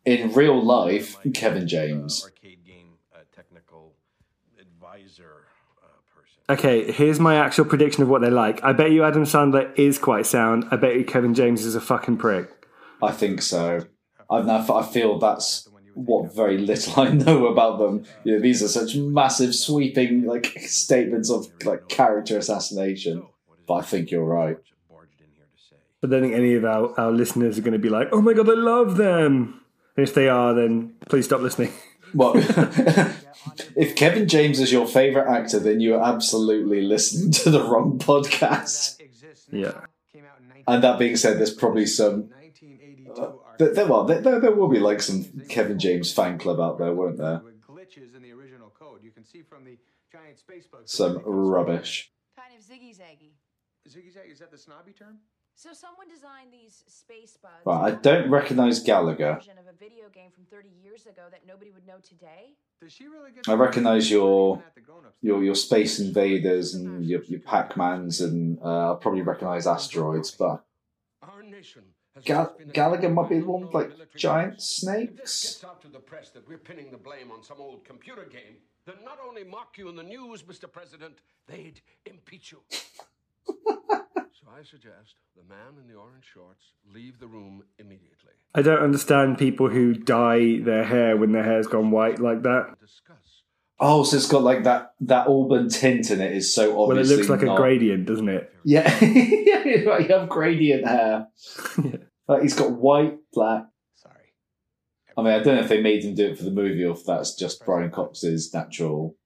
[SPEAKER 2] In real life, Kevin James.
[SPEAKER 5] arcade game technical advisor person.
[SPEAKER 1] Okay, here's my actual prediction of what they're like. I bet you Adam Sandler is quite sound. I bet you Kevin James is a fucking prick.
[SPEAKER 2] I think so. I, I feel that's what very little I know about them. You know, these are such massive, sweeping like statements of like character assassination. But I think you're right.
[SPEAKER 5] Barged in here to say.
[SPEAKER 1] But I don't think any of our, our listeners are going to be like, oh my god, I love them. And if they are, then please stop listening.
[SPEAKER 2] Well, if Kevin James is your favorite actor, then you're absolutely listening to the wrong podcast.
[SPEAKER 1] Yeah.
[SPEAKER 2] And that being said, there's probably some. Uh, there, there- well, there, there, there will be like some Kevin James fan club out there, won't there?
[SPEAKER 4] Glitches in the original code. You can see from the giant space.
[SPEAKER 2] Some rubbish.
[SPEAKER 7] Kind of ziggy zaggy.
[SPEAKER 4] Ziggy Zag, is that the snobby term?
[SPEAKER 7] So someone designed these space bugs.
[SPEAKER 2] Right, I don't recognise Galaga.
[SPEAKER 7] Version of a video game from 30 years ago that nobody would know today.
[SPEAKER 4] Does she really get
[SPEAKER 2] I recognise your
[SPEAKER 4] At the grown-ups.
[SPEAKER 2] your your Space Invaders and your, your Pac Mans, and uh, I'll probably recognise asteroids, but
[SPEAKER 5] Our nation
[SPEAKER 2] Gal- Galaga might be the one with like giant
[SPEAKER 5] If this
[SPEAKER 2] snakes.
[SPEAKER 5] gets out to the press that we're pinning the blame on some old computer game, then not only mock you in the news, Mr. President, they'd impeach you. So I suggest the man in the orange shorts leave the room immediately.
[SPEAKER 1] I don't understand people who dye their hair when their hair's gone white like that.
[SPEAKER 5] Discuss.
[SPEAKER 2] Oh, so it's got like that that auburn tint in it is so obvious.
[SPEAKER 1] Well, it
[SPEAKER 2] obviously
[SPEAKER 1] looks like a
[SPEAKER 2] not-
[SPEAKER 1] gradient, doesn't it?
[SPEAKER 2] Yeah, yeah, right, you have gradient hair. Like he's got white, black.
[SPEAKER 4] Sorry.
[SPEAKER 2] I mean, I don't know if they made him do it for the movie or if that's just Brian Cox's natural.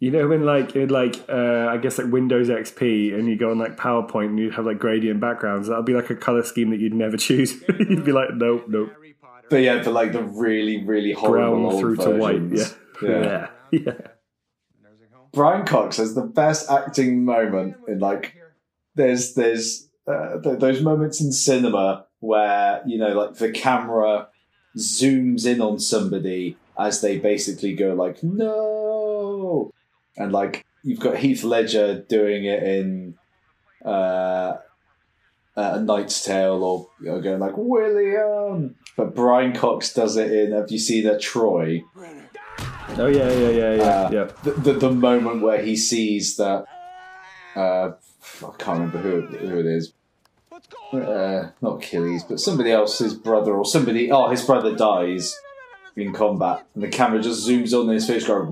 [SPEAKER 1] You know when like in like uh, I guess like Windows XP and you go on like PowerPoint and you have like gradient backgrounds. That'll be like a color scheme that you'd never choose. you'd be like, nope, nope,
[SPEAKER 2] But yeah, for like the really, really horrible
[SPEAKER 1] brown through to white. Yeah,
[SPEAKER 2] yeah.
[SPEAKER 1] yeah, yeah.
[SPEAKER 2] Brian Cox has the best acting moment in like there's there's uh, th- those moments in cinema where you know like the camera zooms in on somebody as they basically go like no and like you've got Heath Ledger doing it in uh, a Knight's Tale or, or going like William but Brian Cox does it in have you seen that Troy
[SPEAKER 1] Oh yeah, yeah, yeah, yeah,
[SPEAKER 2] Uh,
[SPEAKER 1] yeah.
[SPEAKER 2] the, the the moment where he sees that uh, I can't remember who who it is. Uh, not Achilles, but somebody else's brother or somebody. Oh, his brother dies in combat, and the camera just zooms on his face, going.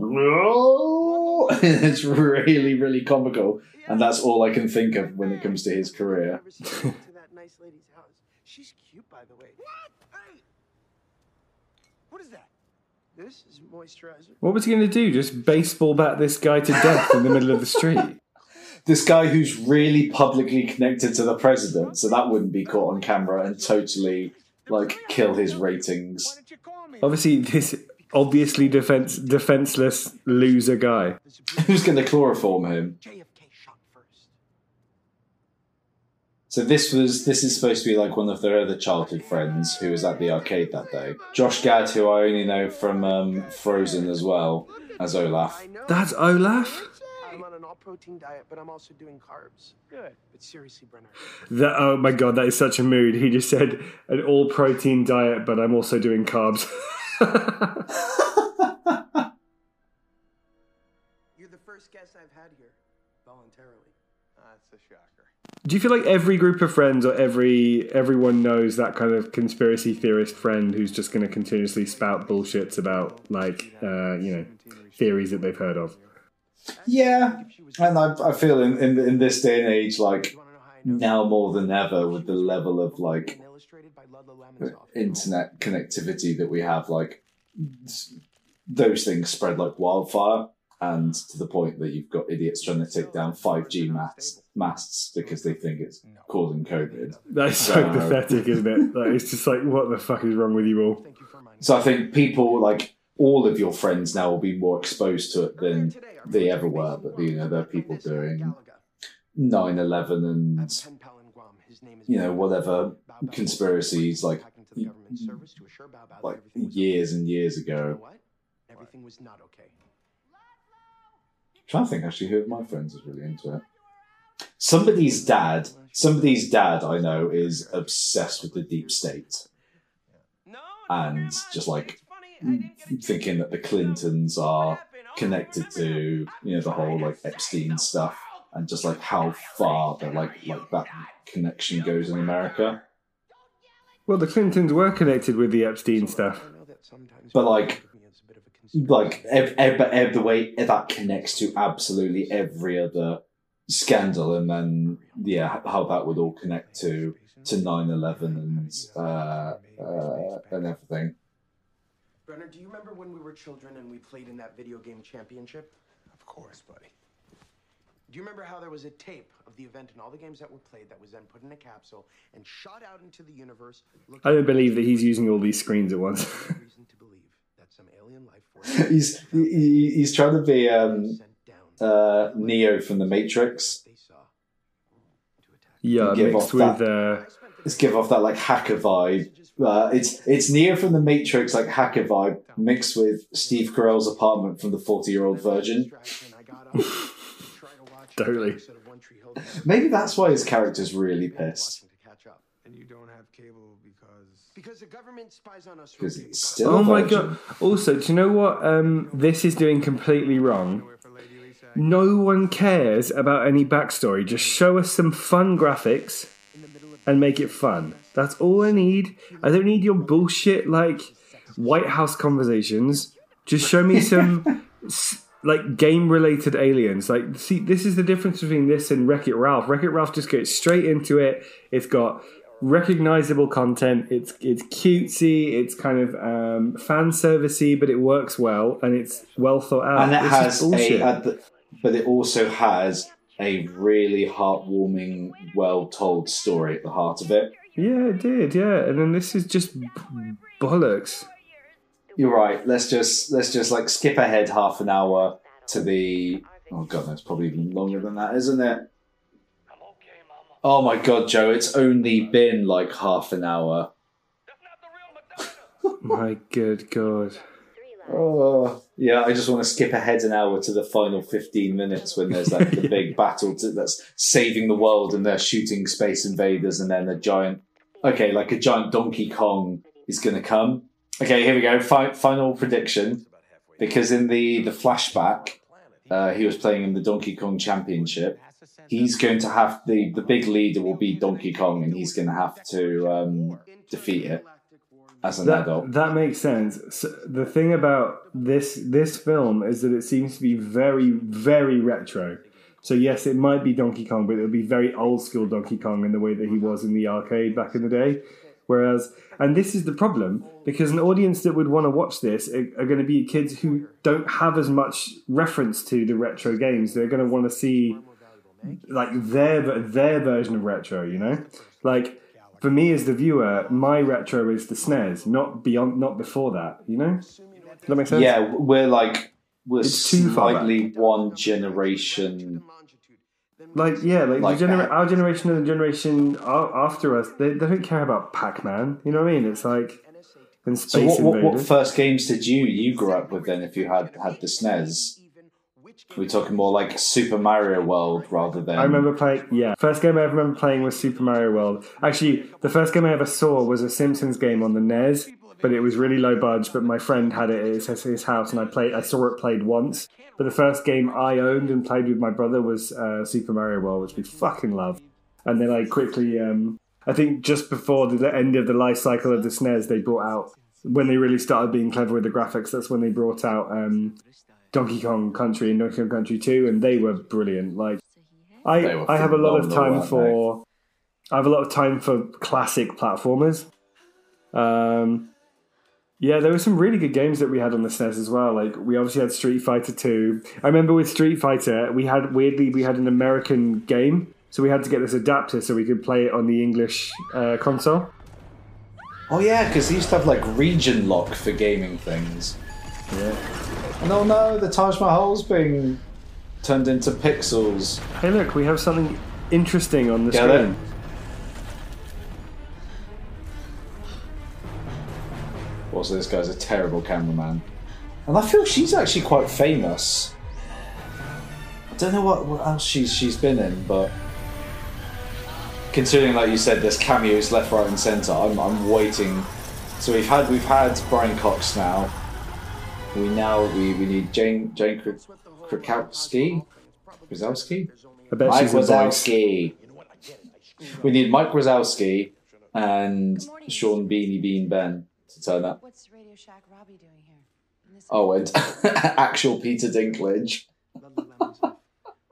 [SPEAKER 2] "No!" it's really, really comical, and that's all I can think of when it comes to his career.
[SPEAKER 9] to that nice lady's house. She's cute, by the way. What? Hey! What is that? This is moisturizer.
[SPEAKER 1] What was he going to do? Just baseball bat this guy to death in the middle of the street?
[SPEAKER 2] This guy who's really publicly connected to the president, so that wouldn't be caught on camera and totally like kill his ratings.
[SPEAKER 1] Obviously, this obviously defense defenseless loser guy.
[SPEAKER 2] Who's going to chloroform him? So this was this is supposed to be like one of their other childhood friends who was at the arcade that day. Josh Gad, who I only know from um, Frozen as well as Olaf.
[SPEAKER 1] That's Olaf.
[SPEAKER 9] I'm on an all-protein diet, but I'm also doing carbs. Good. But seriously, Brenner.
[SPEAKER 1] That oh my god, that is such a mood. He just said an all protein diet, but I'm also doing carbs.
[SPEAKER 9] You're the first guest I've had here, voluntarily.
[SPEAKER 4] That's a shocker.
[SPEAKER 1] Do you feel like every group of friends or every everyone knows that kind of conspiracy theorist friend who's just going to continuously spout bullshits about like uh, you know theories that they've heard of?
[SPEAKER 2] Yeah, and I, I feel in, in in this day and age, like now more than ever, with the level of like uh, internet connectivity that we have, like those things spread like wildfire, and to the point that you've got idiots trying to take down five G masts masts because they think it's causing COVID.
[SPEAKER 1] That's so
[SPEAKER 2] So-
[SPEAKER 1] pathetic, isn't it? Like, it's just like, what the fuck is wrong with you all?
[SPEAKER 2] So I think people like all of your friends now will be more exposed to it than they ever were. But you know, there are people doing 9-11 and you know whatever conspiracies like like years and years ago.
[SPEAKER 9] Everything was not okay.
[SPEAKER 2] trying to think actually who of my friends is really into it. Somebody's dad, somebody's dad I know is obsessed with the deep state. And just like thinking that the Clintons are connected to, you know, the whole like Epstein stuff and just like how far the like like that connection goes in America.
[SPEAKER 1] Well, the Clintons were connected with the Epstein stuff.
[SPEAKER 2] But like like ev- ev- ev- the way that connects to absolutely every other scandal and then yeah how that would all connect to to 9-11 and uh, uh, and everything
[SPEAKER 9] Brenner, do you remember when we were children and we played in that video game championship? Of course, buddy. Do you remember how there was a tape of the event and all the games that were played that was then put in a capsule and shot out into the universe?
[SPEAKER 1] I don't believe that he's using all these screens at once.
[SPEAKER 9] that some alien life force
[SPEAKER 2] he's he, he's trying to be um uh neo from the matrix
[SPEAKER 1] yeah,
[SPEAKER 2] Give
[SPEAKER 1] mixed
[SPEAKER 2] off
[SPEAKER 1] with
[SPEAKER 2] that-
[SPEAKER 1] uh,
[SPEAKER 2] let's give off that like hacker vibe uh, it's it's neo from the matrix like hacker vibe mixed with steve carell's apartment from the 40 year old virgin
[SPEAKER 1] totally.
[SPEAKER 2] maybe that's why his character's really pissed
[SPEAKER 4] And you don't have cable because
[SPEAKER 9] because the government spies on us.
[SPEAKER 2] because it's still
[SPEAKER 1] oh
[SPEAKER 2] a
[SPEAKER 1] my god! Also, do you know what? Um, this is doing completely wrong. No one cares about any backstory. Just show us some fun graphics and make it fun. That's all I need. I don't need your bullshit like White House conversations. Just show me some s- like game related aliens. Like, see, this is the difference between this and Wreck It Ralph. Wreck It Ralph just goes straight into it. It's got recognizable content. It's it's cutesy. It's kind of um, fan servicey, but it works well and it's well thought out.
[SPEAKER 2] and it has a, but it also has a really heartwarming, well told story at the heart of it.
[SPEAKER 1] Yeah, it did. Yeah, and then this is just bollocks.
[SPEAKER 2] You're right. Let's just let's just like skip ahead half an hour to the. Oh god, that's probably even longer than that, isn't it? Oh my god, Joe! It's only been like half an hour.
[SPEAKER 1] My good god.
[SPEAKER 2] Oh yeah, I just want to skip ahead an hour to the final fifteen minutes when there's like the big battle to, that's saving the world and they're shooting space invaders and then a giant. Okay, like a giant Donkey Kong is going to come. Okay, here we go. Fi- final prediction. because in the the flashback, uh, he was playing in the Donkey Kong Championship. He's going to have the the big leader will be Donkey Kong, and he's going to have to um, defeat it as an
[SPEAKER 1] That,
[SPEAKER 2] adult.
[SPEAKER 1] that makes sense. So the thing about this this film is that it seems to be very very retro. So yes, it might be Donkey Kong, but it'll be very old school Donkey Kong in the way that he was in the arcade back in the day. Whereas, and this is the problem because an audience that would want to watch this are, are going to be kids who don't have as much reference to the retro games. They're going to want to see like their their version of retro. You know, like for me as the viewer, my retro is the SNES, not beyond, not before that. You know, does that make sense?
[SPEAKER 2] Yeah, we're like we're
[SPEAKER 1] It's
[SPEAKER 2] slightly one generation.
[SPEAKER 1] Like yeah, like,
[SPEAKER 2] Like
[SPEAKER 1] the genera- our generation and the generation after us, they, they don't care about Pac Man. You know what I mean? It's like and
[SPEAKER 2] So
[SPEAKER 1] Space
[SPEAKER 2] what, what, what
[SPEAKER 1] Invaders.
[SPEAKER 2] first games did you you grew up with then? If you had had the SNES, we're talking more like Super Mario World rather than.
[SPEAKER 1] I remember playing. Yeah, first game I ever remember playing was Super Mario World. Actually, the first game I ever saw was a Simpsons game on the NES, but it was really low budge. But my friend had it at his, his house, and I played. I saw it played once. But the first game I owned and played with my brother was uh, Super Mario World, which we fucking love. And then I quickly, um, I think just before the end of the life cycle of the SNES, they brought out when they really started being clever with the graphics. That's when they brought out um, Donkey Kong Country and Donkey Kong Country Two, and they were brilliant. Like I, I have a lot of time for, I have a lot of time for classic platformers. Um, yeah, there were some really good games that we had on the SNES as well. Like we obviously had Street Fighter Two. I remember with Street Fighter, we had weirdly we had an American game, so we had to get this adapter so we could play it on the English uh, console.
[SPEAKER 2] Oh yeah, because they used to have like region lock for gaming things.
[SPEAKER 1] Yeah.
[SPEAKER 2] And oh no, the Taj Mahal's being turned into pixels.
[SPEAKER 1] Hey, look, we have something interesting on the
[SPEAKER 2] Get it? Also, this guy's a terrible cameraman. And I feel she's actually quite famous. I don't know what, what else she's she's been in, but considering, like you said, there's cameos left, right, and centre. I'm, I'm waiting. So we've had we've had Brian Cox now. We now we, we need Jane Jane Krak- Krakowski, Wazowski,
[SPEAKER 1] I bet
[SPEAKER 2] Mike
[SPEAKER 1] she's.
[SPEAKER 2] Wazowski. We need Mike Wazowski and Sean Beanie Bean Ben to turn up.
[SPEAKER 7] What's Radio Shack Robbie doing here?
[SPEAKER 2] Oh, and actual Peter Dinklage.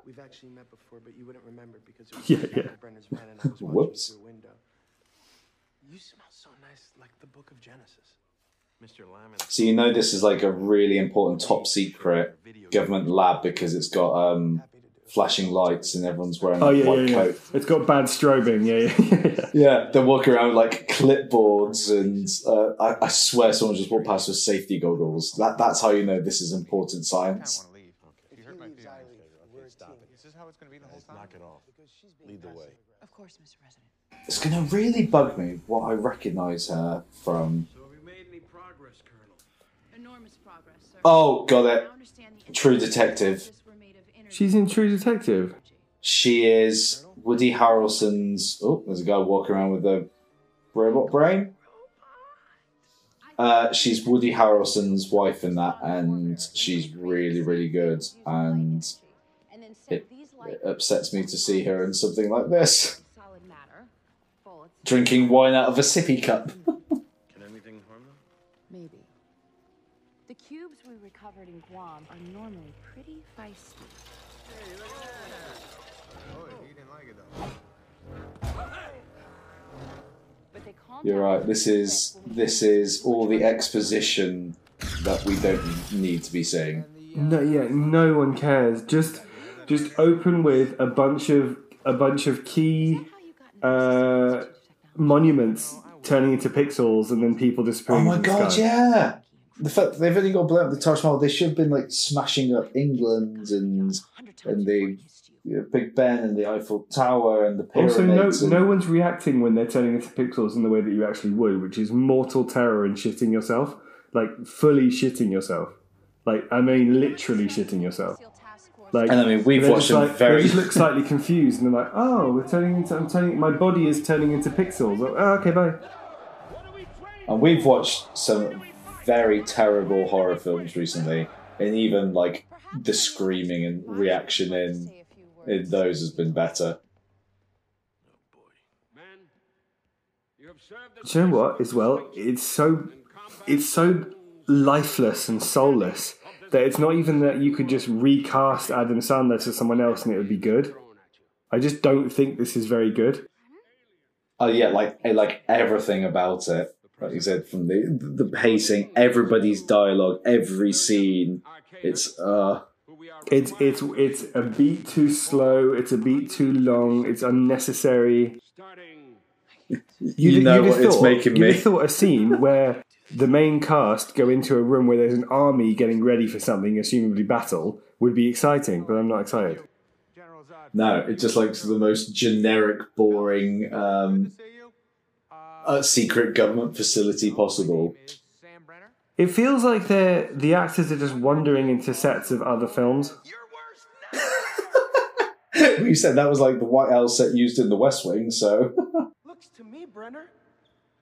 [SPEAKER 9] We've actually met before, but you wouldn't remember because it was
[SPEAKER 1] Yeah, yeah.
[SPEAKER 9] of Brenner's van and I was
[SPEAKER 2] Whoops.
[SPEAKER 9] through a window. You smell so nice, like the Book of Genesis.
[SPEAKER 8] Mr. Lamon.
[SPEAKER 2] So you know this is like a really important top secret government lab because it's got um, flashing lights and everyone's wearing
[SPEAKER 1] Oh
[SPEAKER 2] a
[SPEAKER 1] yeah,
[SPEAKER 2] white
[SPEAKER 1] yeah, yeah.
[SPEAKER 2] coat.
[SPEAKER 1] It's got bad strobing. Yeah, yeah, yeah.
[SPEAKER 2] Yeah, they're walking around with like clipboards, and uh, I, I swear someone just walked past with safety goggles. That that's how you know this is important science.
[SPEAKER 8] Knock it off. Lead the way.
[SPEAKER 7] Of course, Mr. President.
[SPEAKER 2] It's gonna really bug me what I recognise her from.
[SPEAKER 4] So have we made any progress, Colonel?
[SPEAKER 7] Enormous progress, sir.
[SPEAKER 2] Oh, got it.
[SPEAKER 7] Now understand the
[SPEAKER 2] True Detective.
[SPEAKER 1] She's in True Detective.
[SPEAKER 2] She is Woody Harrelson's. Oh, there's a guy walking around with a robot brain. Uh, she's Woody Harrelson's wife in that, and she's really, really good. And
[SPEAKER 7] And then set
[SPEAKER 2] it, it upsets me to see her in something like this,
[SPEAKER 7] solid matter. Bullets.
[SPEAKER 2] drinking wine out of a sippy cup.
[SPEAKER 8] Can anything harm them?
[SPEAKER 7] Maybe. The cubes we recovered in Guam are normally pretty feisty.
[SPEAKER 2] You're right. This is this is all the exposition that we don't need to be seeing.
[SPEAKER 1] No, yeah, no one cares. Just, just open with a bunch of a bunch of key uh, monuments turning into pixels, and then people disappearing. Oh my
[SPEAKER 2] god,
[SPEAKER 1] sky.
[SPEAKER 2] yeah. The fact that they've only got blown up the Taj Mahal, they should have been like smashing up England and and the you know, Big Ben and the Eiffel Tower and the
[SPEAKER 1] Also, no,
[SPEAKER 2] pyramids. and-
[SPEAKER 1] no one's reacting when they're turning into pixels in the way that you actually would, which is mortal terror and shitting yourself, like fully shitting yourself. Like I mean, literally shitting yourself. Like,
[SPEAKER 2] And I mean, we've watched
[SPEAKER 1] just
[SPEAKER 2] some
[SPEAKER 1] like,
[SPEAKER 2] very-
[SPEAKER 1] They just look slightly confused, and they're like, "Oh, we're turning into. I'm turning. My body is turning into pixels. Oh, okay, bye."
[SPEAKER 2] And we've watched some very terrible horror films recently, and even like the screaming and reaction in in those has been better.
[SPEAKER 1] Do you know what? As well, it's so it's so lifeless and soulless that it's not even that you could just recast Adam Sandler to someone else and it would be good. I just don't think this is very good.
[SPEAKER 2] Oh yeah, like like everything about it. Like you said, from the the pacing, everybody's dialogue, every scene. It's uh
[SPEAKER 1] It's it's it's a beat too slow. It's a beat too long. It's unnecessary.
[SPEAKER 2] You know
[SPEAKER 1] you'd have
[SPEAKER 2] what it's making me.
[SPEAKER 1] have thought a scene where the main cast go into a room where there's an army getting ready for something, assumably battle, would be exciting. But I'm not excited.
[SPEAKER 2] no, it's just like the most generic, boring um, uh, secret government facility possible.
[SPEAKER 1] It feels like they're the actors are just wandering into sets of other films.
[SPEAKER 2] you said that was like the White House set used in The West Wing, so
[SPEAKER 9] Looks to me, Brenner,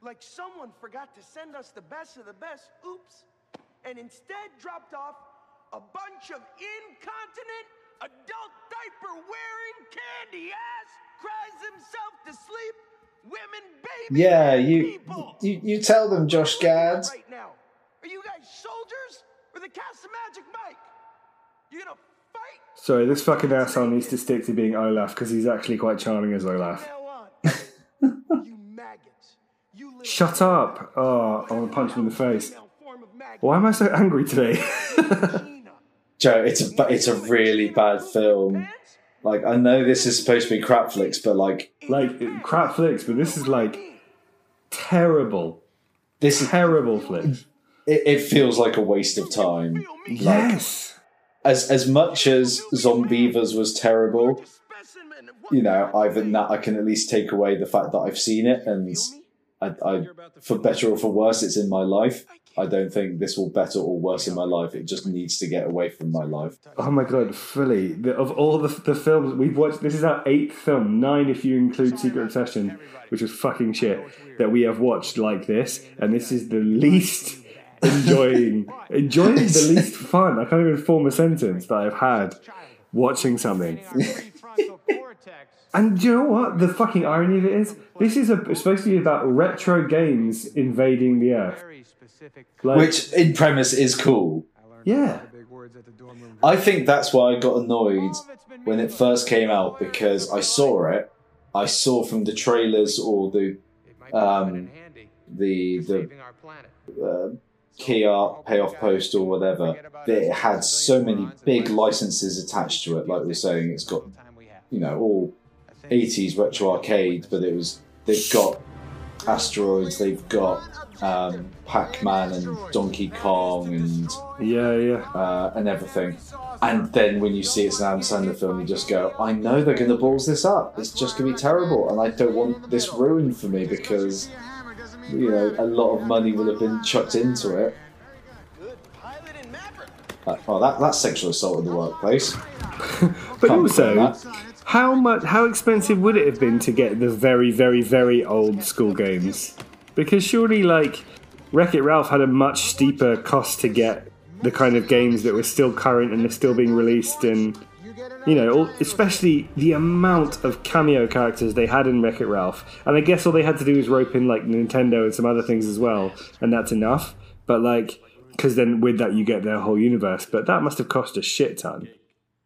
[SPEAKER 9] like someone forgot to send us the best of the best. Oops. And instead dropped off a bunch of incontinent, adult diaper wearing, candy ass, cries himself to sleep, women, baby.
[SPEAKER 2] yeah, you you, you tell them, Josh Gad.
[SPEAKER 9] Right now. Are you guys soldiers or the cast of Magic Mike? You gonna fight?
[SPEAKER 1] Sorry, this fucking asshole needs to stick to being Olaf because he's actually quite charming as Olaf. Shut up! Oh, I want to punch him in the face. Why am I so angry today?
[SPEAKER 2] Joe, it's a it's a really bad film. Like I know this is supposed to be crap flicks, but like
[SPEAKER 1] like crap flicks, but this is like terrible.
[SPEAKER 2] This is
[SPEAKER 1] terrible flicks.
[SPEAKER 2] It, it feels like a waste of time.
[SPEAKER 1] Yes.
[SPEAKER 2] As as much as Zombeavers was terrible, you know, I've that I can at least take away the fact that I've seen it, and I, I for better or for worse, it's in my life. I don't think this will better or worse in my life. It just needs to get away from my life.
[SPEAKER 1] Oh my god, fully. The, of all the, the films we've watched, this is our eighth film, nine if you include Secret Obsession, which was fucking shit, that we have watched like this, and this is the least enjoying, enjoying the least fun. I can't even form a sentence that I've had watching something. And do you know what? The fucking irony of it is, this is a, supposed to be about retro games invading the Earth. Like,
[SPEAKER 2] Which in premise is cool.
[SPEAKER 1] yeah.
[SPEAKER 2] I think that's why I got annoyed when it first came out because I saw it. I saw from the trailers or the um, the the uh, key art payoff post or whatever that it had so many big licenses attached to it. Like we we're saying, it's got you know all 80s retro arcade, but it was they've got asteroids, they've got um, Pac-Man and Donkey Kong and
[SPEAKER 1] yeah, yeah,
[SPEAKER 2] uh, and everything. And then when you see it's an Adam Sandler film, you just go, I know they're going to balls this up. It's just going to be terrible, and I don't want this ruined for me because you know a lot of money will have been chucked into it. Uh, oh, that, that's sexual assault in the workplace.
[SPEAKER 1] But also, how much? How expensive would it have been to get the very, very, very old school games? Because surely, like, Wreck It Ralph had a much steeper cost to get the kind of games that were still current and are still being released, and you know, especially the amount of cameo characters they had in Wreck It Ralph. And I guess all they had to do was rope in like Nintendo and some other things as well, and that's enough. But like, because then with that you get their whole universe. But that must have cost a shit ton.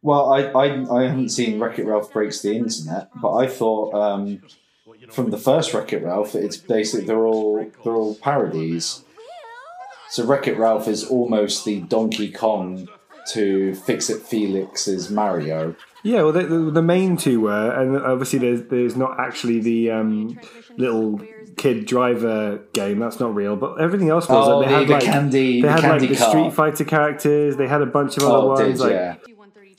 [SPEAKER 2] Well, I, I, I haven't seen Wreck It Ralph Breaks the Internet, but I thought um, from the first Wreck It Ralph, it's basically they're all they're all parodies. So Wreck It Ralph is almost the Donkey Kong to Fix It Felix's Mario.
[SPEAKER 1] Yeah, well, the, the, main two were, and obviously there's there's not actually the um, little kid driver game. That's not real, but everything else was.
[SPEAKER 2] Oh,
[SPEAKER 1] they
[SPEAKER 2] the-
[SPEAKER 1] had
[SPEAKER 2] the
[SPEAKER 1] like
[SPEAKER 2] candy-
[SPEAKER 1] they
[SPEAKER 2] the
[SPEAKER 1] had
[SPEAKER 2] candy
[SPEAKER 1] like the. Street Fighter characters. They had a bunch of other
[SPEAKER 2] Oh,
[SPEAKER 1] ones.
[SPEAKER 2] did,
[SPEAKER 1] like
[SPEAKER 2] yeah.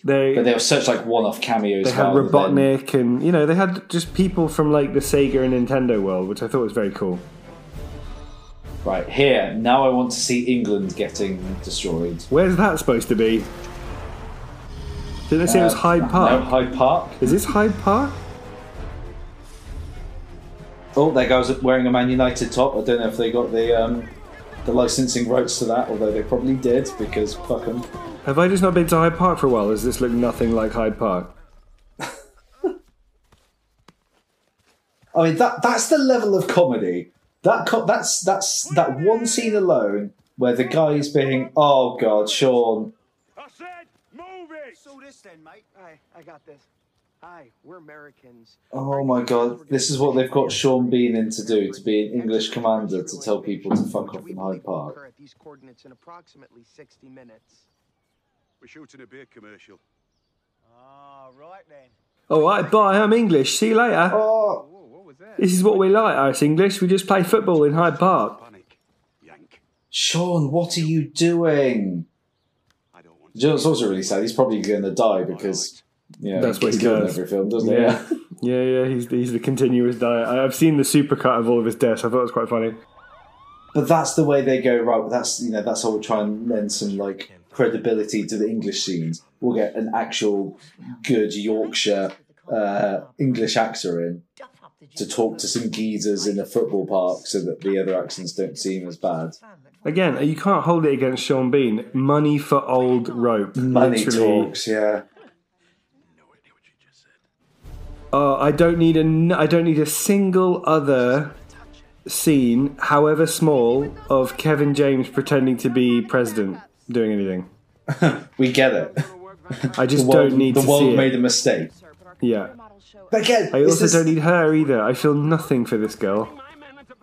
[SPEAKER 1] they
[SPEAKER 2] But they were such like one-off cameos.
[SPEAKER 1] they had Robotnik, and you know they had just people from like the Sega and Nintendo world, which I thought was very cool.
[SPEAKER 2] Right here, now I want to see England getting destroyed.
[SPEAKER 1] Where's that supposed to be? Did they say it was
[SPEAKER 2] Uh,
[SPEAKER 1] Hyde
[SPEAKER 2] no,
[SPEAKER 1] Park?
[SPEAKER 2] Hyde Park.
[SPEAKER 1] Is this Hyde Park?
[SPEAKER 2] Oh, there goes wearing a Man United top. I don't know if they got the um, the licensing rights to that, although they probably did because fuck them.
[SPEAKER 1] Have I just not been to Hyde Park for a while? Does this look nothing like Hyde Park?
[SPEAKER 2] I mean that that's the level of comedy. That co- that's that's that one scene alone where the guy's being oh god, Sean.
[SPEAKER 9] So this then, mate. Hi, I got this. Hi, we're Americans.
[SPEAKER 2] Oh my god, this is what they've got Sean Bean in to do, to be an English commander to tell people to fuck off in Hyde Park.
[SPEAKER 9] At these coordinates in approximately 60 minutes.
[SPEAKER 10] We're shooting a beer commercial.
[SPEAKER 4] Ah, right then.
[SPEAKER 1] All right, bye. I'm English. See you later.
[SPEAKER 2] Oh,
[SPEAKER 1] This is what we like, us English. We just play football in Hyde Park.
[SPEAKER 2] Sean, what are you doing? Do you know what's also really sad? He's probably going to die because yeah,
[SPEAKER 1] That's what
[SPEAKER 2] gets
[SPEAKER 1] he
[SPEAKER 2] killed in
[SPEAKER 1] does.
[SPEAKER 2] every film, doesn't he?
[SPEAKER 1] Yeah, yeah, yeah. He's he's the continuous diet. I- I've seen the supercut of all of his deaths. I thought it was quite funny.
[SPEAKER 2] But that's the way they go. Right, that's you know that's how we'll try and lend some like credibility to the English scenes. We'll get an actual good Yorkshire uh, English actor in to talk to some geezers in a football park, so that the other accents don't seem as bad.
[SPEAKER 1] Again, you can't hold it against Sean Bean. Money for old rope.
[SPEAKER 2] Money
[SPEAKER 1] Literally.
[SPEAKER 2] talks, yeah.
[SPEAKER 1] Oh, I don't need a, I don't need a single other scene, however small, of Kevin James pretending to be president doing anything.
[SPEAKER 2] We get it.
[SPEAKER 1] I just
[SPEAKER 2] world,
[SPEAKER 1] don't need
[SPEAKER 2] the world made
[SPEAKER 1] it.
[SPEAKER 2] a mistake.
[SPEAKER 1] Yeah.
[SPEAKER 2] But again,
[SPEAKER 1] I also
[SPEAKER 2] this-
[SPEAKER 1] don't need her either. I feel nothing for this girl.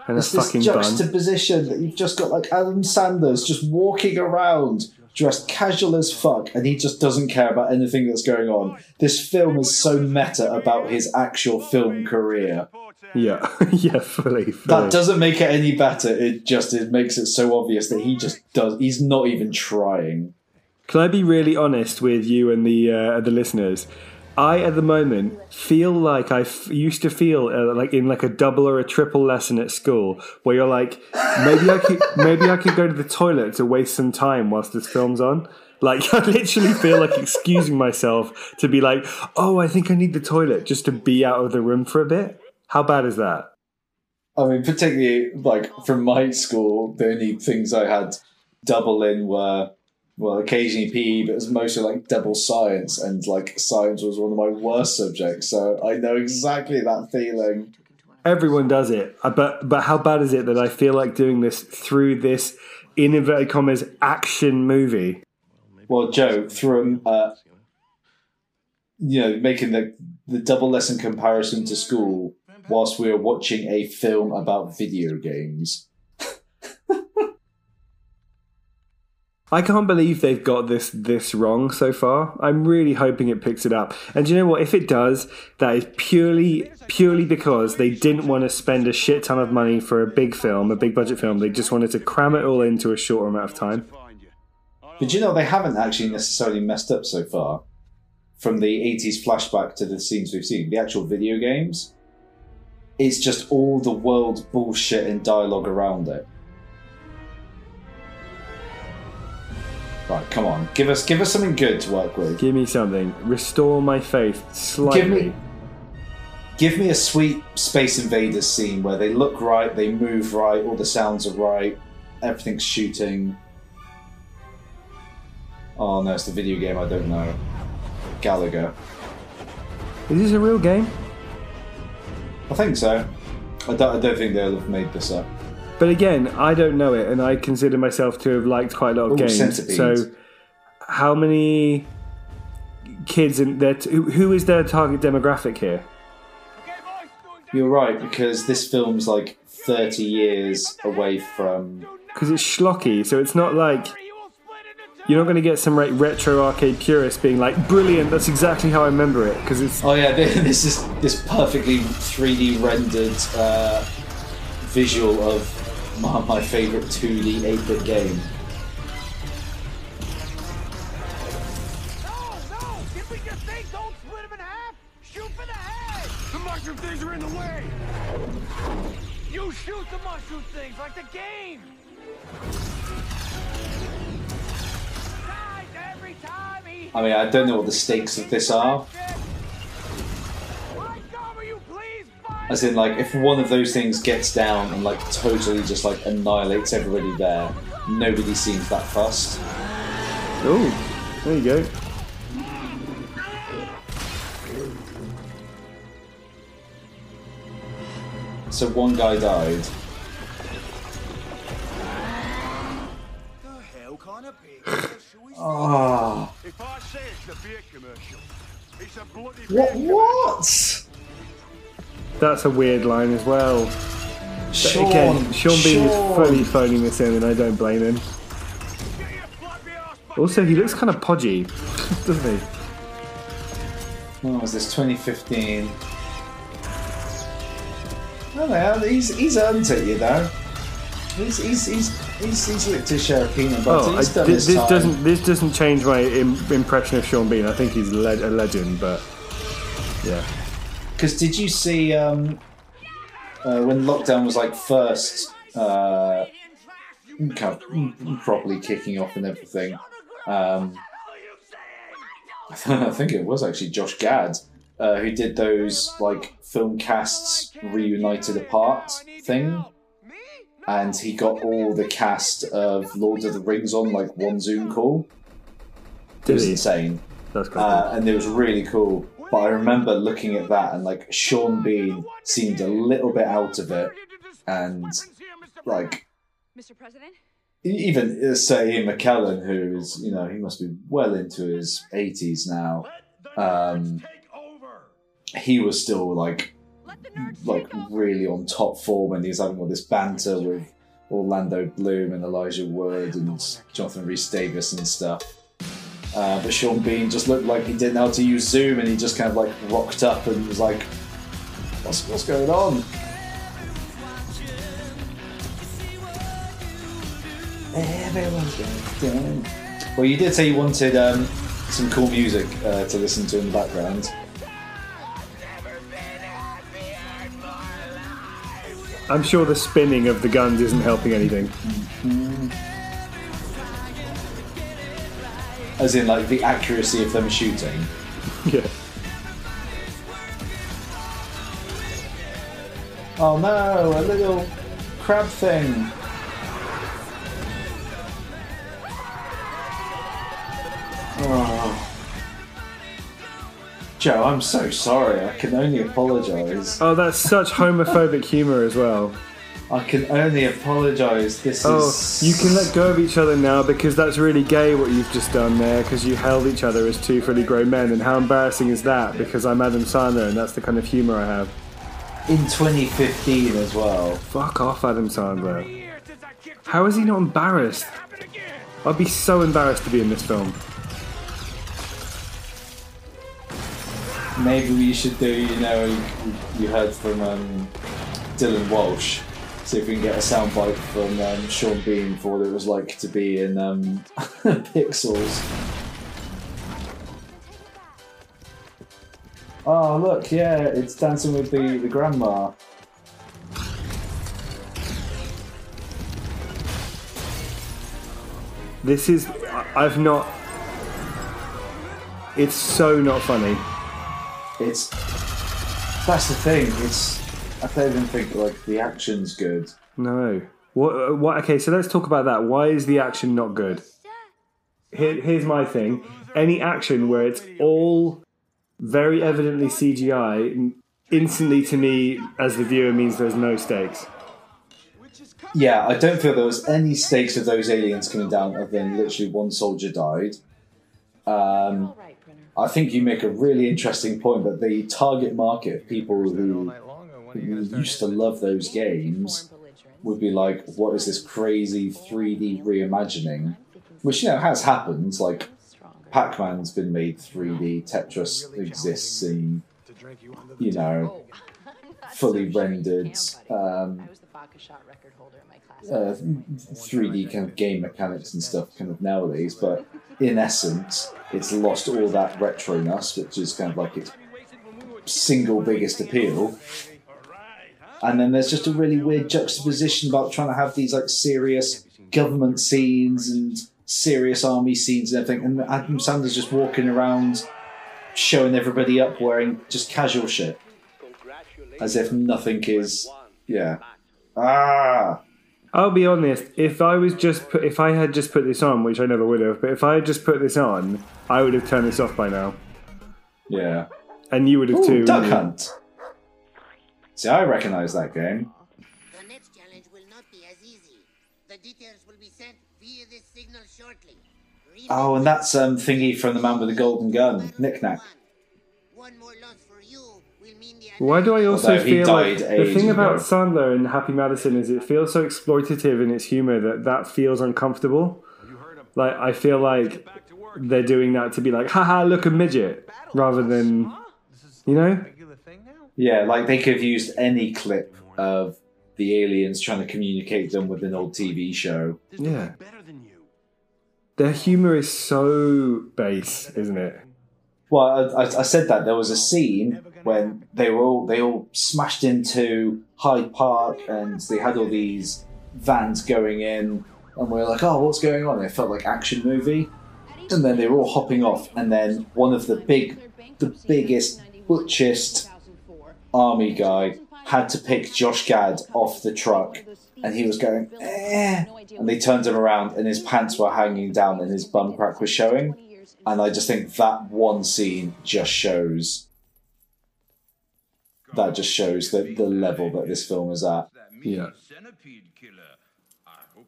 [SPEAKER 1] And a
[SPEAKER 2] It's this
[SPEAKER 1] fucking bun.
[SPEAKER 2] juxtaposition that you've just got like Adam Sanders just walking around dressed casual as fuck and he just doesn't care about anything that's going on. This film is so meta about his actual film career.
[SPEAKER 1] Yeah, yeah, fully. fully.
[SPEAKER 2] That doesn't make it any better. It just it makes it so obvious that he just does he's not even trying.
[SPEAKER 1] Can I be really honest with you and the uh, the listeners? I, at the moment, feel like I f- used to feel uh, like in like a double or a triple lesson at school, where you're like, maybe I could, maybe I could go to the toilet to waste some time whilst this film's on. Like, I literally feel like excusing myself to be like, oh, I think I need the toilet just to be out of the room for a bit. How bad is that?
[SPEAKER 2] I mean, particularly like from my school, the only things I had double in were well, occasionally PE, but it was mostly like double science, and like science was one of my worst subjects. So I know exactly that feeling.
[SPEAKER 1] Everyone does it, Uh, but but how bad is it that I feel like doing this through this in inverted commas action movie?
[SPEAKER 2] Well, Joe, through uh, you know, making the the double lesson comparison to school whilst we were watching a film about video games.
[SPEAKER 1] I can't believe they've got this this wrong so far. I'm really hoping it picks it up. And you know what? If it does, that is purely purely because they didn't want to spend a shit ton of money for a big film, a big budget film. They just wanted to cram it all into a short amount of time.
[SPEAKER 2] But you know, they haven't actually necessarily messed up so far. From the 80s flashback to the scenes we've seen, the actual video games, it's just all the world bullshit and dialogue around it. Right, come on, give us give us something good to work with.
[SPEAKER 1] Give me something. Restore my faith slightly.
[SPEAKER 2] Give me, give me a sweet Space Invaders scene where they look right, they move right, all the sounds are right, everything's shooting. Oh no, it's the video game. I don't know. Galaga.
[SPEAKER 1] Is this a real game?
[SPEAKER 2] I think so. I don't, I don't think they'll have made this up.
[SPEAKER 1] But again, I don't know it, and I consider myself to have liked quite a lot of
[SPEAKER 2] Ooh,
[SPEAKER 1] games.
[SPEAKER 2] Centipede.
[SPEAKER 1] So, how many kids in there? T- who- who is their target demographic here?
[SPEAKER 2] You're right because this film's like 30 years away from.
[SPEAKER 1] Because it's schlocky, so it's not like you're not going to get some like, retro arcade purist being like, "Brilliant! That's exactly how I remember it." Because it's
[SPEAKER 2] Oh yeah, this is this perfectly 3D rendered uh, visual of my, my favorite 2D 8-bit game.
[SPEAKER 4] The head! The mushroom things are in the way! You shoot the mushroom things like the game! Guys, every time he
[SPEAKER 2] I mean, I don't know what the stakes of this are. As in, like, if one of those things gets down and like totally just like annihilates everybody there, nobody seems that fussed.
[SPEAKER 1] Oh, there you go.
[SPEAKER 2] So one guy died. Ah.
[SPEAKER 10] If I say
[SPEAKER 1] That's a weird line as well. But
[SPEAKER 2] Sean,
[SPEAKER 1] Again, Sean Bean is fully phoning this in, and I don't blame him. Also, he looks kind of podgy, doesn't he?
[SPEAKER 2] When was this? 2015. Oh, he's he's earned it, you know. He's he's he's he's, he's licked his share of peanut butter.
[SPEAKER 1] Oh, I, this,
[SPEAKER 2] his
[SPEAKER 1] this doesn't this doesn't change my Im- impression of Sean Bean. I think he's le- a legend, but yeah.
[SPEAKER 2] Because did you see um, uh, when lockdown was like first uh, kind of properly kicking off and everything? Um, I think it was actually Josh Gad uh, who did those like film casts reunited apart thing, and he got all the cast of Lord of the Rings on like one Zoom call. It was
[SPEAKER 1] he?
[SPEAKER 2] insane.
[SPEAKER 1] That's cool.
[SPEAKER 2] Uh, and it was really cool. But I remember looking at that and like Sean Bean seemed a little bit out of it, and like
[SPEAKER 6] Mr. President?
[SPEAKER 2] even uh, Sir Ian McKellen, who is you know he must be well into his eighties now, um, he was still like like really on top form, and he was having all this banter with Orlando Bloom and Elijah Wood and Jonathan Rhys-Davies and stuff. Uh, but Sean Bean just looked like he didn't know how to use Zoom, and he just kind of like rocked up and was like, "What's what's going on?" Everyone's going. Well, you did say you wanted um, some cool music uh, to listen to in the background.
[SPEAKER 1] I'm sure the spinning of the guns isn't helping anything.
[SPEAKER 2] As in, like, the accuracy of them shooting.
[SPEAKER 1] Yeah.
[SPEAKER 2] Oh no, a little crab thing. Oh. Joe, I'm so sorry. I can only apologise.
[SPEAKER 1] Oh, that's such homophobic humor as well.
[SPEAKER 2] I can only apologise. This
[SPEAKER 1] Oh,
[SPEAKER 2] is.
[SPEAKER 1] you can let go of each other now because that's really gay what you've just done there because you held each other as two fully grown men. And how embarrassing is that? Because I'm Adam Sandler and that's the kind of humor I have.
[SPEAKER 2] In 2015 as well.
[SPEAKER 1] Fuck off, Adam Sandler. How is he not embarrassed? I'd be so embarrassed to be in this film.
[SPEAKER 2] Maybe we should do, you know, you- you heard from um, Dylan Walsh. See if we can get a soundbite from um, Sean Bean for what it was like to be in um, Pixels. Oh, look, yeah, it's Dancing with the, the Grandma.
[SPEAKER 1] This is. I've not. It's so not funny.
[SPEAKER 2] It's. That's the thing, it's. I don't even think, like, the action's good.
[SPEAKER 1] No. What? What? Okay, so let's talk about that. Why is the action not good? Here, here's my thing. Any action where it's all very evidently CGI, instantly to me as the viewer means there's no stakes.
[SPEAKER 2] Yeah, I don't feel there was any stakes of those aliens coming down other than literally one soldier died. Um, I think you make a really interesting point that the target market of people who, who used to love those games would be like, what is this crazy 3D reimagining? Which, you know, has happened. Like, Pac Man's been made 3D, Tetris exists in, you know, fully rendered. Um, uh, 3D kind of game mechanics and stuff kind of nowadays, but in essence, it's lost all that retroness, which is kind of like its single biggest appeal. And then there's just a really weird juxtaposition about trying to have these like serious government scenes and serious army scenes and everything, and Adam Sandler's just walking around showing everybody up wearing just casual shit. as if nothing is. Yeah. Ah.
[SPEAKER 1] I'll be honest. If I was just put, if I had just put this on, which I never would have, but if I had just put this on, I would have turned this off by now,
[SPEAKER 2] Yeah.
[SPEAKER 1] and you would have
[SPEAKER 2] Ooh,
[SPEAKER 1] too.
[SPEAKER 2] Duck? Hunt. See, I recognise that game.
[SPEAKER 11] The next challenge will not be as easy. The details will be sent via this signal shortly.
[SPEAKER 2] Oh, and that's um thingy from the man with the golden gun, Nick Nack.
[SPEAKER 1] Why do I also
[SPEAKER 2] Although
[SPEAKER 1] feel like the
[SPEAKER 2] ages
[SPEAKER 1] thing about. Sandler and Happy Madison is it feels so exploitative in its humor that that feels uncomfortable. Like I feel like they're doing that to be like, haha, look a midget, rather than, you know,
[SPEAKER 2] Yeah, like they could have used any clip of the aliens trying to communicate them with an old TV show.
[SPEAKER 1] yeah. Their humor is so base, isn't it?
[SPEAKER 2] Well, I, I, I said that there was a scene when they were all they all smashed into Hyde Park and they had all these vans going in, and we are like, "Oh, what's going on?" It felt like action movie, and then they were all hopping off, and then one of the big, the biggest, butchest army guy had to pick Josh Gad off the truck, and he was going, eh. and they turned him around, and his pants were hanging down, and his bum crack was showing. And I just think that one scene just shows that just shows the, the level that this film is at.
[SPEAKER 1] Yeah.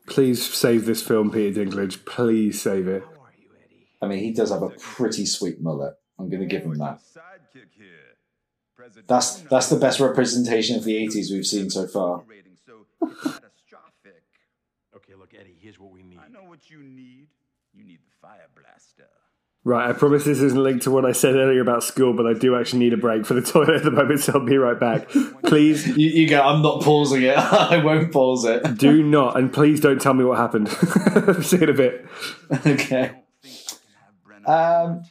[SPEAKER 1] Please save this film, Peter Dinklage. Please save it.
[SPEAKER 2] I mean, he does have a pretty sweet mullet. I'm going to give him that. That's that's the best representation of the 80s we've seen so far.
[SPEAKER 9] Okay, look, Eddie, here's what we need. I know what you need. You need the fire blaster.
[SPEAKER 1] Right, I promise this isn't linked to what I said earlier about school, but I do actually need a break for the toilet at the moment, so I'll be right back. Please
[SPEAKER 2] You, you go, I'm not pausing it. I won't pause it.
[SPEAKER 1] do not, and please don't tell me what happened. See you in a bit.
[SPEAKER 2] okay. Um,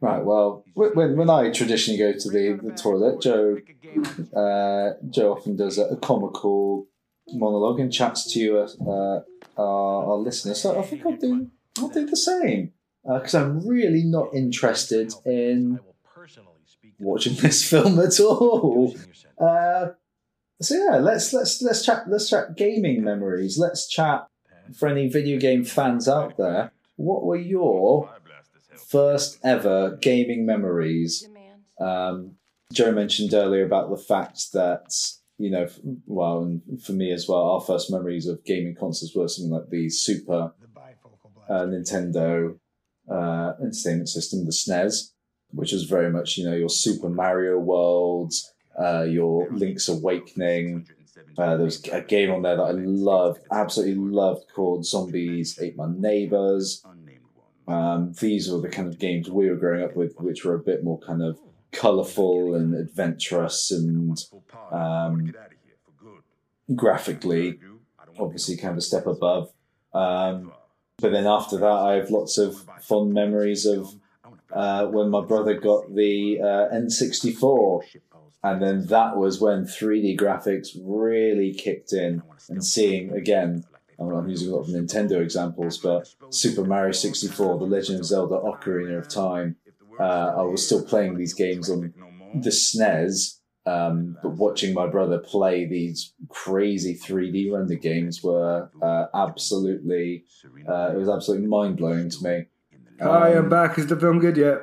[SPEAKER 2] right, well, when, when I traditionally go to the, the toilet, Joe uh, Joe often does a, a comical monologue and chats to you, uh, our, our listeners. So I think I'll do, I'll do the same. Because I'm really not interested in watching this film at all. Uh, so yeah, let's let's let's chat let's chat gaming memories. Let's chat for any video game fans out there. What were your first ever gaming memories? Um, Joe mentioned earlier about the fact that you know, well, and for me as well, our first memories of gaming consoles were something like the Super uh, Nintendo uh, Entertainment System, the SNES, which was very much you know your Super Mario Worlds, uh, your Link's Awakening. Uh, there was a game on there that I loved, absolutely loved, called Zombies Ate My Neighbors. Um, these were the kind of games we were growing up with, which were a bit more kind of colourful and adventurous and um, graphically, obviously, kind of a step above. Um, but then after that, I have lots of fond memories of uh, when my brother got the uh, N64. And then that was when 3D graphics really kicked in and seeing again. I'm not using a lot of Nintendo examples, but Super Mario 64, The Legend of Zelda Ocarina of Time. Uh, I was still playing these games on the SNES, um, but watching my brother play these crazy 3D render games were uh, absolutely, uh, it was absolutely mind blowing to me.
[SPEAKER 1] Hi, I'm
[SPEAKER 2] Um,
[SPEAKER 1] back. Is the film good yet?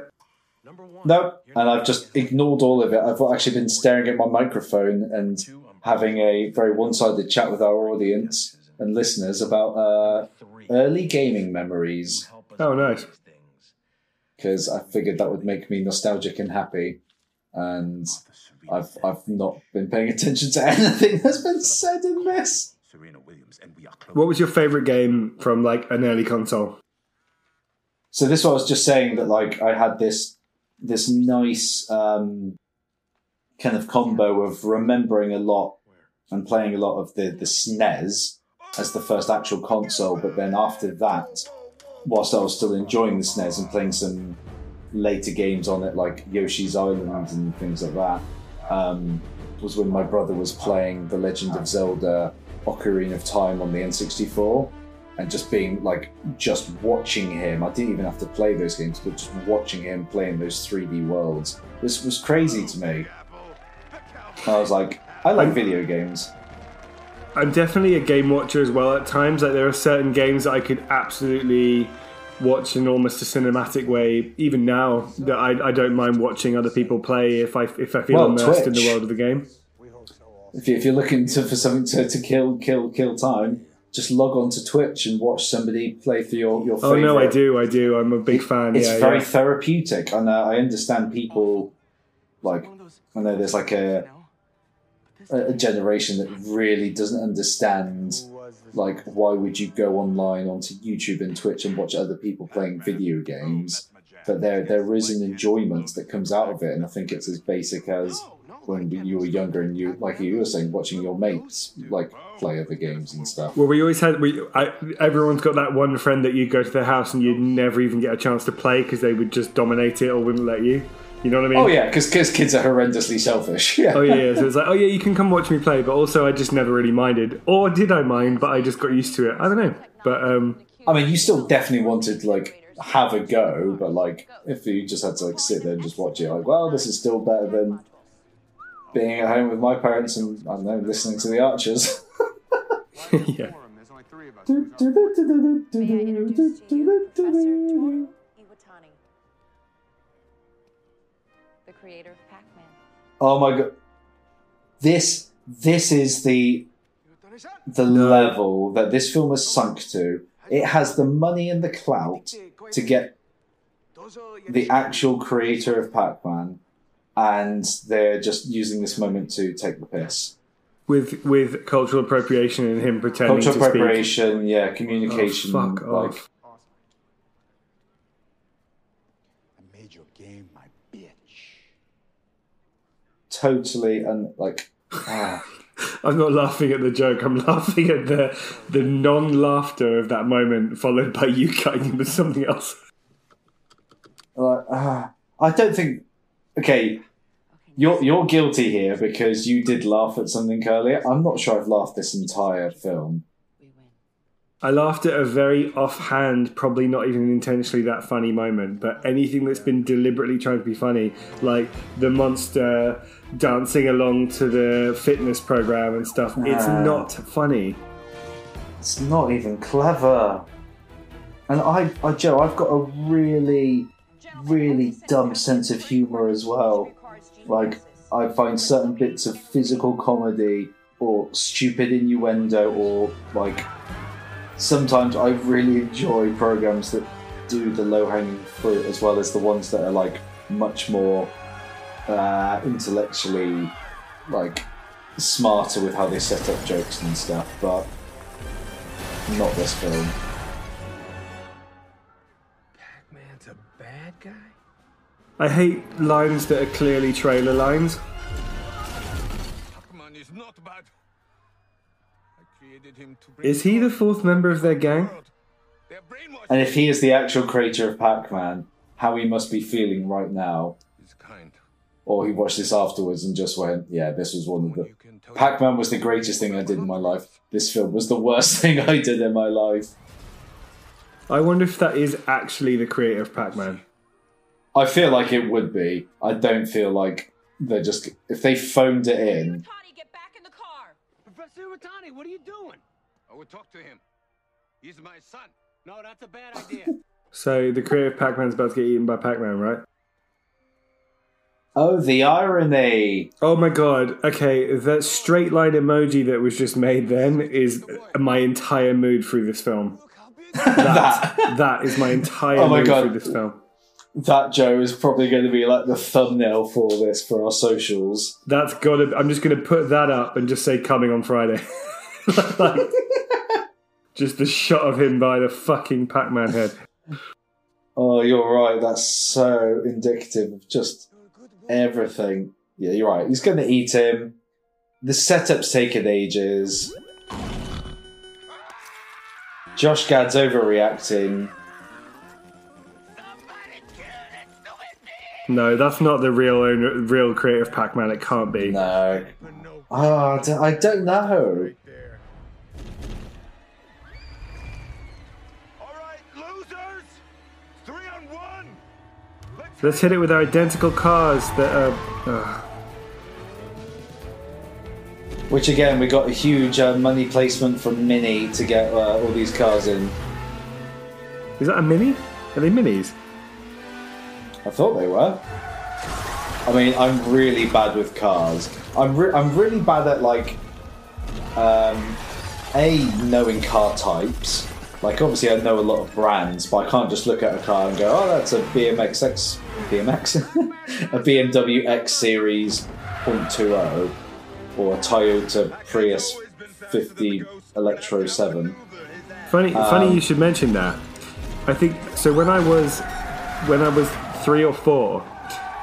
[SPEAKER 2] no, and I've just ignored all of it. I've actually been staring at my microphone and having a very one-sided chat with our audience and listeners about uh, early gaming memories
[SPEAKER 1] Oh, nice.
[SPEAKER 2] because I figured that would make me nostalgic and happy. And I've I've not been paying attention to anything that's been said in this.
[SPEAKER 1] What was your favorite game from like an early console?
[SPEAKER 2] So this I was just saying that like I had this this nice um, kind of combo of remembering a lot and playing a lot of the the SNES as the first actual console, but then after that, whilst I was still enjoying the SNES and playing some later games on it like Yoshi's Island and things like that, um, was when my brother was playing The Legend of Zelda Ocarina of Time on the N64 and just being like just watching him i didn't even have to play those games but just watching him playing those 3d worlds was was crazy to me I was like, I like video games.
[SPEAKER 1] I'm definitely a game watcher as well at times. Like there are certain games that I could absolutely watch in almost a cinematic way. Even now, that I, I don't mind watching other people play if I if I feel
[SPEAKER 2] Well,
[SPEAKER 1] immersed in the world of the game.
[SPEAKER 2] If, you, if you're looking to, for something to, to kill kill kill time, just log on to Twitch and watch somebody play for your your. Favorite.
[SPEAKER 1] Oh no, I do, I do. I'm a big fan.
[SPEAKER 2] It's
[SPEAKER 1] yeah,
[SPEAKER 2] very
[SPEAKER 1] yeah.
[SPEAKER 2] therapeutic, and uh, I understand people like I know there's like a a generation that really doesn't understand like why would you go online onto YouTube and Twitch and watch other people playing video games, but there there is an enjoyment that comes out of it, and I think it's as basic as when you were younger and you like you were saying watching your mates like play other games and stuff.
[SPEAKER 1] Well, we always had we. I, everyone's got that one friend that you go to their house and you'd never even get a chance to play because they would just dominate it or wouldn't let you. You know what I mean?
[SPEAKER 2] Oh yeah, because kids are horrendously selfish. Yeah.
[SPEAKER 1] Oh yeah, yeah. So it's like, oh yeah, you can come watch me play, but also I just never really minded, or did I mind? But I just got used to it. I don't know. But um,
[SPEAKER 2] I mean, you still definitely wanted like have a go, but like if you just had to like sit there and just watch it, like, well, this is still better than being at home with my parents and I don't know listening to the Archers.
[SPEAKER 1] yeah.
[SPEAKER 7] Creator of Pac-Man.
[SPEAKER 2] Oh my god, this this is the the level that this film has sunk to. It has the money and the clout to get the actual creator of Pac-Man, and they're just using this moment to take the piss.
[SPEAKER 1] with with cultural appropriation and him pretending
[SPEAKER 2] Cultural
[SPEAKER 1] to speak.
[SPEAKER 2] preparation, yeah, communication,
[SPEAKER 1] Oh, fuck oh,
[SPEAKER 2] like
[SPEAKER 1] off.
[SPEAKER 2] Totally and like ah.
[SPEAKER 1] I'm not laughing at the joke. I'm laughing at the the non-laughter of that moment, followed by you cutting him with something else.
[SPEAKER 2] like, ah. I don't think. Okay, you're you're guilty here because you did laugh at something earlier. I'm not sure I've laughed this entire film.
[SPEAKER 1] I laughed at a very offhand, probably not even intentionally that funny moment, but anything that's been deliberately trying to be funny, like the monster dancing along to the fitness program and stuff, it's
[SPEAKER 2] Ah.
[SPEAKER 1] not funny.
[SPEAKER 2] It's not even clever. And I, I, Joe, I've got a really, really dumb sense of humor as well. Like, I find certain bits of physical comedy or stupid innuendo or like sometimes I really enjoy programs that do the low hanging fruit as well as the ones that are like much more uh, intellectually like smarter with how they set up jokes and stuff, but not this film.
[SPEAKER 5] Pac-Man's a bad guy?
[SPEAKER 1] I hate lines that are clearly trailer lines.
[SPEAKER 10] Is
[SPEAKER 1] he the fourth member of their gang?
[SPEAKER 2] And if he is the actual creator of Pac Man, how he must be feeling right now. Or he watched this afterwards and just went, yeah, this was one of the. Pac Man was the greatest thing I did in my life. This film was the worst thing I did in my life.
[SPEAKER 1] I wonder if that is actually the creator of Pac-Man.
[SPEAKER 2] I feel like it would be. I don't feel like they're just. If they phoned it in.
[SPEAKER 5] Professor Iwatani, what are you doing? I will talk to him. He's my son. No, that's a bad idea.
[SPEAKER 1] So the creator of Pac-Man's about to get eaten by Pac-Man, right?
[SPEAKER 2] Oh, the irony!
[SPEAKER 1] Oh my god. Okay, that straight line emoji that was just made then is my entire mood through this film. That, that is my entire
[SPEAKER 2] Oh my
[SPEAKER 1] mood
[SPEAKER 2] God.
[SPEAKER 1] through this film.
[SPEAKER 2] That Joe is probably going to be like the thumbnail for this for our socials.
[SPEAKER 1] That's gotta. I'm just gonna put that up and just say coming on Friday. Like, just the shot of him by the fucking Pac-Man head.
[SPEAKER 2] Oh, you're right. That's so indicative of just everything. Yeah, you're right. He's going to eat him. The setup's taken ages. Josh Gad's overreacting.
[SPEAKER 1] No, that's not the real owner, real creator of Pac-Man. It can't be.
[SPEAKER 2] No. Oh, I don't- I
[SPEAKER 1] Let's hit it with our identical cars that are. ugh.
[SPEAKER 2] Which again, we got a huge uh, money placement from Mini to get uh, all these cars in.
[SPEAKER 1] Is that a mini? Are they minis?
[SPEAKER 2] I thought they were. I mean, I'm really bad with cars. I'm re- I'm really bad at like, um, a knowing car types. Like obviously, I know a lot of brands, but I can't just look at a car and go, "Oh, that's a BMX X, BMX, a BMW X Series .20 or a Toyota Prius 50 Electro 7."
[SPEAKER 1] Funny, funny
[SPEAKER 2] Um,
[SPEAKER 1] you should mention that. I think so. When I was when I was three or four,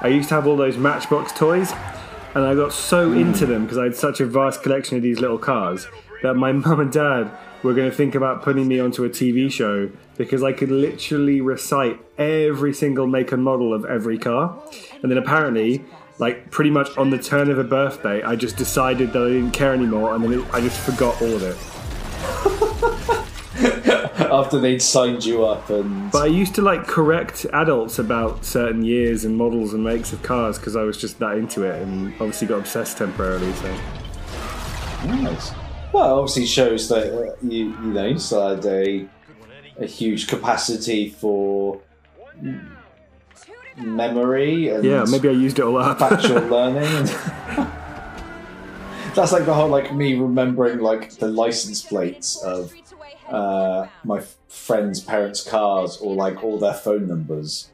[SPEAKER 1] I used to have all those Matchbox toys, and I got so
[SPEAKER 2] Hmm.
[SPEAKER 1] into them because I had such a vast collection of these little cars that my mum and dad were going to think about putting me onto a TV show because I could literally recite every single make and model of every car, and then apparently. Like pretty much on the turn of a birthday, I just decided that I didn't care anymore, and then it, I just forgot all of it.
[SPEAKER 2] After they'd signed you up and
[SPEAKER 1] But I used to like correct adults about certain years and models and makes of cars because I was just that into it and obviously got obsessed temporarily. So
[SPEAKER 2] Nice. Well, obviously shows that uh, you you know you still had a a huge capacity for memory and
[SPEAKER 1] yeah, maybe I used it all up.
[SPEAKER 2] factual learning. That's like the whole like me remembering like the license plates of uh, my friends' parents' cars or like all their phone numbers.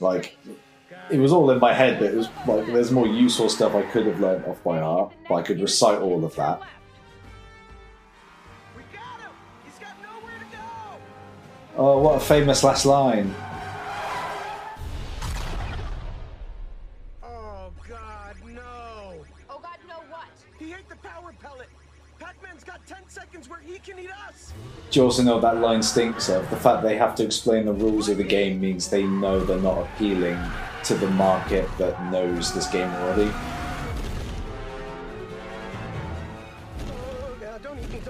[SPEAKER 2] Like it was all in my head, but it was like there's more useful stuff I could have learned off by heart, but I could recite all of that. Oh, what a famous last line!
[SPEAKER 9] Oh God, no!
[SPEAKER 6] Oh God, no what?
[SPEAKER 9] He ate the power pellet. Pac-Man's got 10 seconds where he can eat us.
[SPEAKER 2] Do you also know that line stinks of? The fact they have to explain the rules of the game means they know they're not appealing to the market that knows this game already.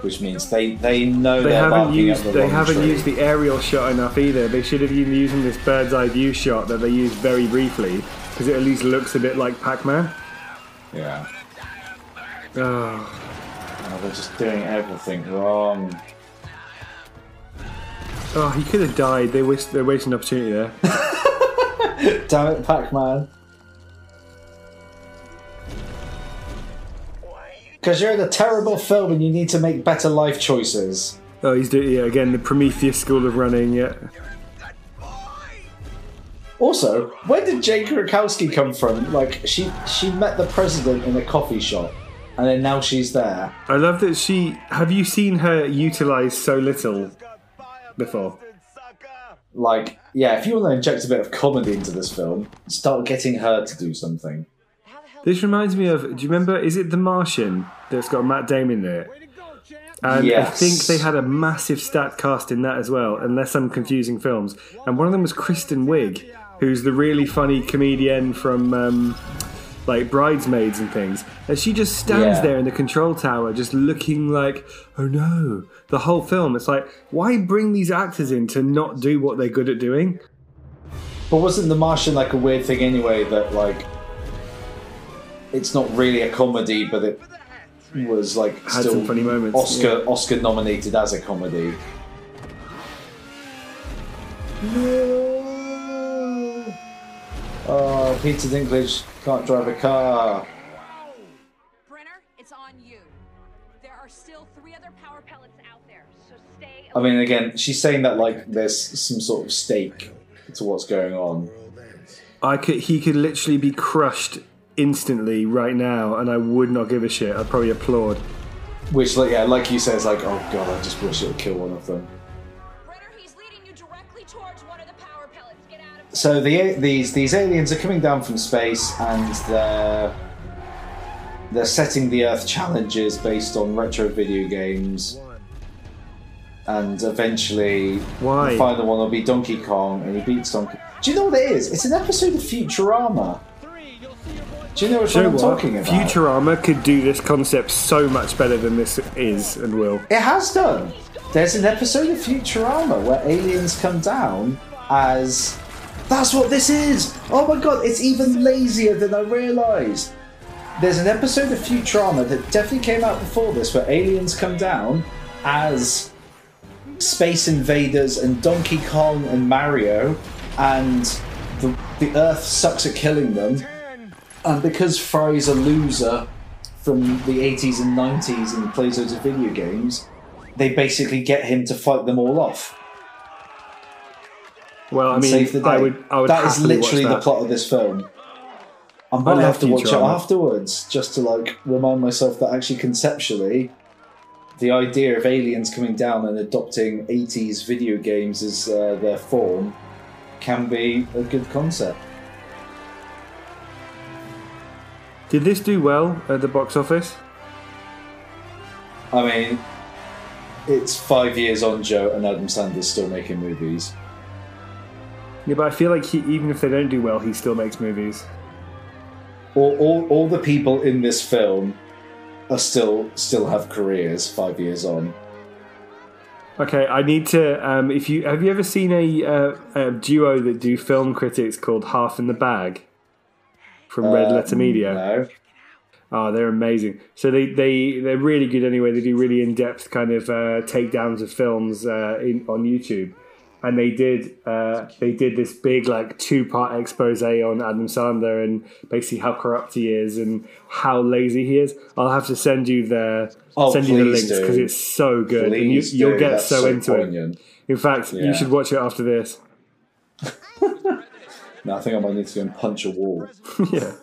[SPEAKER 2] Which means they, they know
[SPEAKER 1] they haven't used
[SPEAKER 2] the
[SPEAKER 1] they haven't
[SPEAKER 2] tree.
[SPEAKER 1] used the aerial shot enough either. They should have been using this bird's eye view shot that they used very briefly because it at least looks a bit like Pac-Man.
[SPEAKER 2] Yeah.
[SPEAKER 1] Oh,
[SPEAKER 2] Oh, they're just doing everything wrong.
[SPEAKER 1] oh he could have died. They waste they're wasting an opportunity there.
[SPEAKER 2] Damn it, Pac-Man. Because you're in a terrible film and you need to make better life choices.
[SPEAKER 1] Oh, he's doing yeah, again the Prometheus school of running. Yeah.
[SPEAKER 2] Also, where did Jane Krakowski come from? Like, she she met the president in a coffee shop, and then now she's there.
[SPEAKER 1] I love that she. Have you seen her utilize so little before?
[SPEAKER 2] Like, yeah, if you want to inject a bit of comedy into this film, start getting her to do something.
[SPEAKER 1] This reminds me of. Do you remember? Is it The Martian that's got Matt Damon in it? And
[SPEAKER 2] Yes.
[SPEAKER 1] I think they had a massive stat cast in that as well, unless I'm confusing films. And one of them was Kristen Wiig, who's the really funny comedian from um, like Bridesmaids and things. And she just stands
[SPEAKER 2] Yeah.
[SPEAKER 1] there in the control tower, just looking like, oh no. The whole film, it's like, why bring these actors in to not do what they're good at doing?
[SPEAKER 2] But wasn't The Martian like a weird thing anyway? That like, it's not really a comedy, but it was like
[SPEAKER 1] Had
[SPEAKER 2] still
[SPEAKER 1] some funny moments,
[SPEAKER 2] Oscar
[SPEAKER 1] yeah.
[SPEAKER 2] Oscar nominated as a comedy. No. Oh, Peter Dinklage can't drive a car.
[SPEAKER 7] Brenner, it's on you. There are still three other power pellets out there, so stay.
[SPEAKER 2] I mean, again, she's saying that like there's some sort of stake to what's going on.
[SPEAKER 1] I could, he could literally be crushed instantly right now, and I would not give a shit. I'd probably applaud.
[SPEAKER 2] Which, like, yeah, like you say, it's like, oh god, I just wish it would kill one of them. So the these these aliens are coming down from space, and they're they're setting the Earth challenges based on retro video games. And eventually,
[SPEAKER 1] Why?
[SPEAKER 2] the final one will be Donkey Kong, and he beats Donkey. Do you know what it is? It's an episode of Futurama. Do you know
[SPEAKER 1] Do you know
[SPEAKER 2] I'm
[SPEAKER 1] what?
[SPEAKER 2] talking about?
[SPEAKER 1] Futurama could do this concept so much better than this is and will.
[SPEAKER 2] It has done. There's an episode of Futurama where aliens come down as. That's what this is! Oh my god, it's even lazier than I realised! there's an episode of Futurama that definitely came out before this where aliens come down as space invaders and Donkey Kong and Mario, and the, the Earth sucks at killing them. And because Fry's a loser from the 80s and 90s and plays loads of video games, they basically get him to fight them all off.
[SPEAKER 1] Well, I mean,
[SPEAKER 2] save the day.
[SPEAKER 1] I would, I would
[SPEAKER 2] that is literally the plot of this film.
[SPEAKER 1] I'm
[SPEAKER 2] going
[SPEAKER 1] to
[SPEAKER 2] have to watch it afterwards just to like remind myself that actually conceptually, the idea of aliens coming down and adopting 80s video games as uh, their form can be a good concept.
[SPEAKER 1] Did this do well at the box office?
[SPEAKER 2] I mean, it's five years on, Joe, and Adam Sandler's still making movies.
[SPEAKER 1] Yeah, but I feel like he, even if they don't do well, he still makes movies.
[SPEAKER 2] All, all, all the people in this film are still still have careers five years on.
[SPEAKER 1] Okay, I need to. Um, if you have you ever seen a, uh, a duo that do film critics called Half in the Bag from Red
[SPEAKER 2] Uh,
[SPEAKER 1] Letter Media?
[SPEAKER 2] No.
[SPEAKER 1] Oh, they're amazing. So they they they're really good anyway. They do really in depth kind of uh, takedowns of films uh, in, on YouTube, and they did uh, they did this big like two part expose on Adam Sandler and basically how corrupt he is and how lazy he is. I'll have to send you the
[SPEAKER 2] Oh,
[SPEAKER 1] send you the links because it's so good and you, you'll get so,
[SPEAKER 2] so
[SPEAKER 1] into
[SPEAKER 2] poignant.
[SPEAKER 1] it. In fact,
[SPEAKER 2] Yeah.
[SPEAKER 1] you should watch it after this.
[SPEAKER 2] No, I think I might need to go and punch a wall.
[SPEAKER 1] yeah.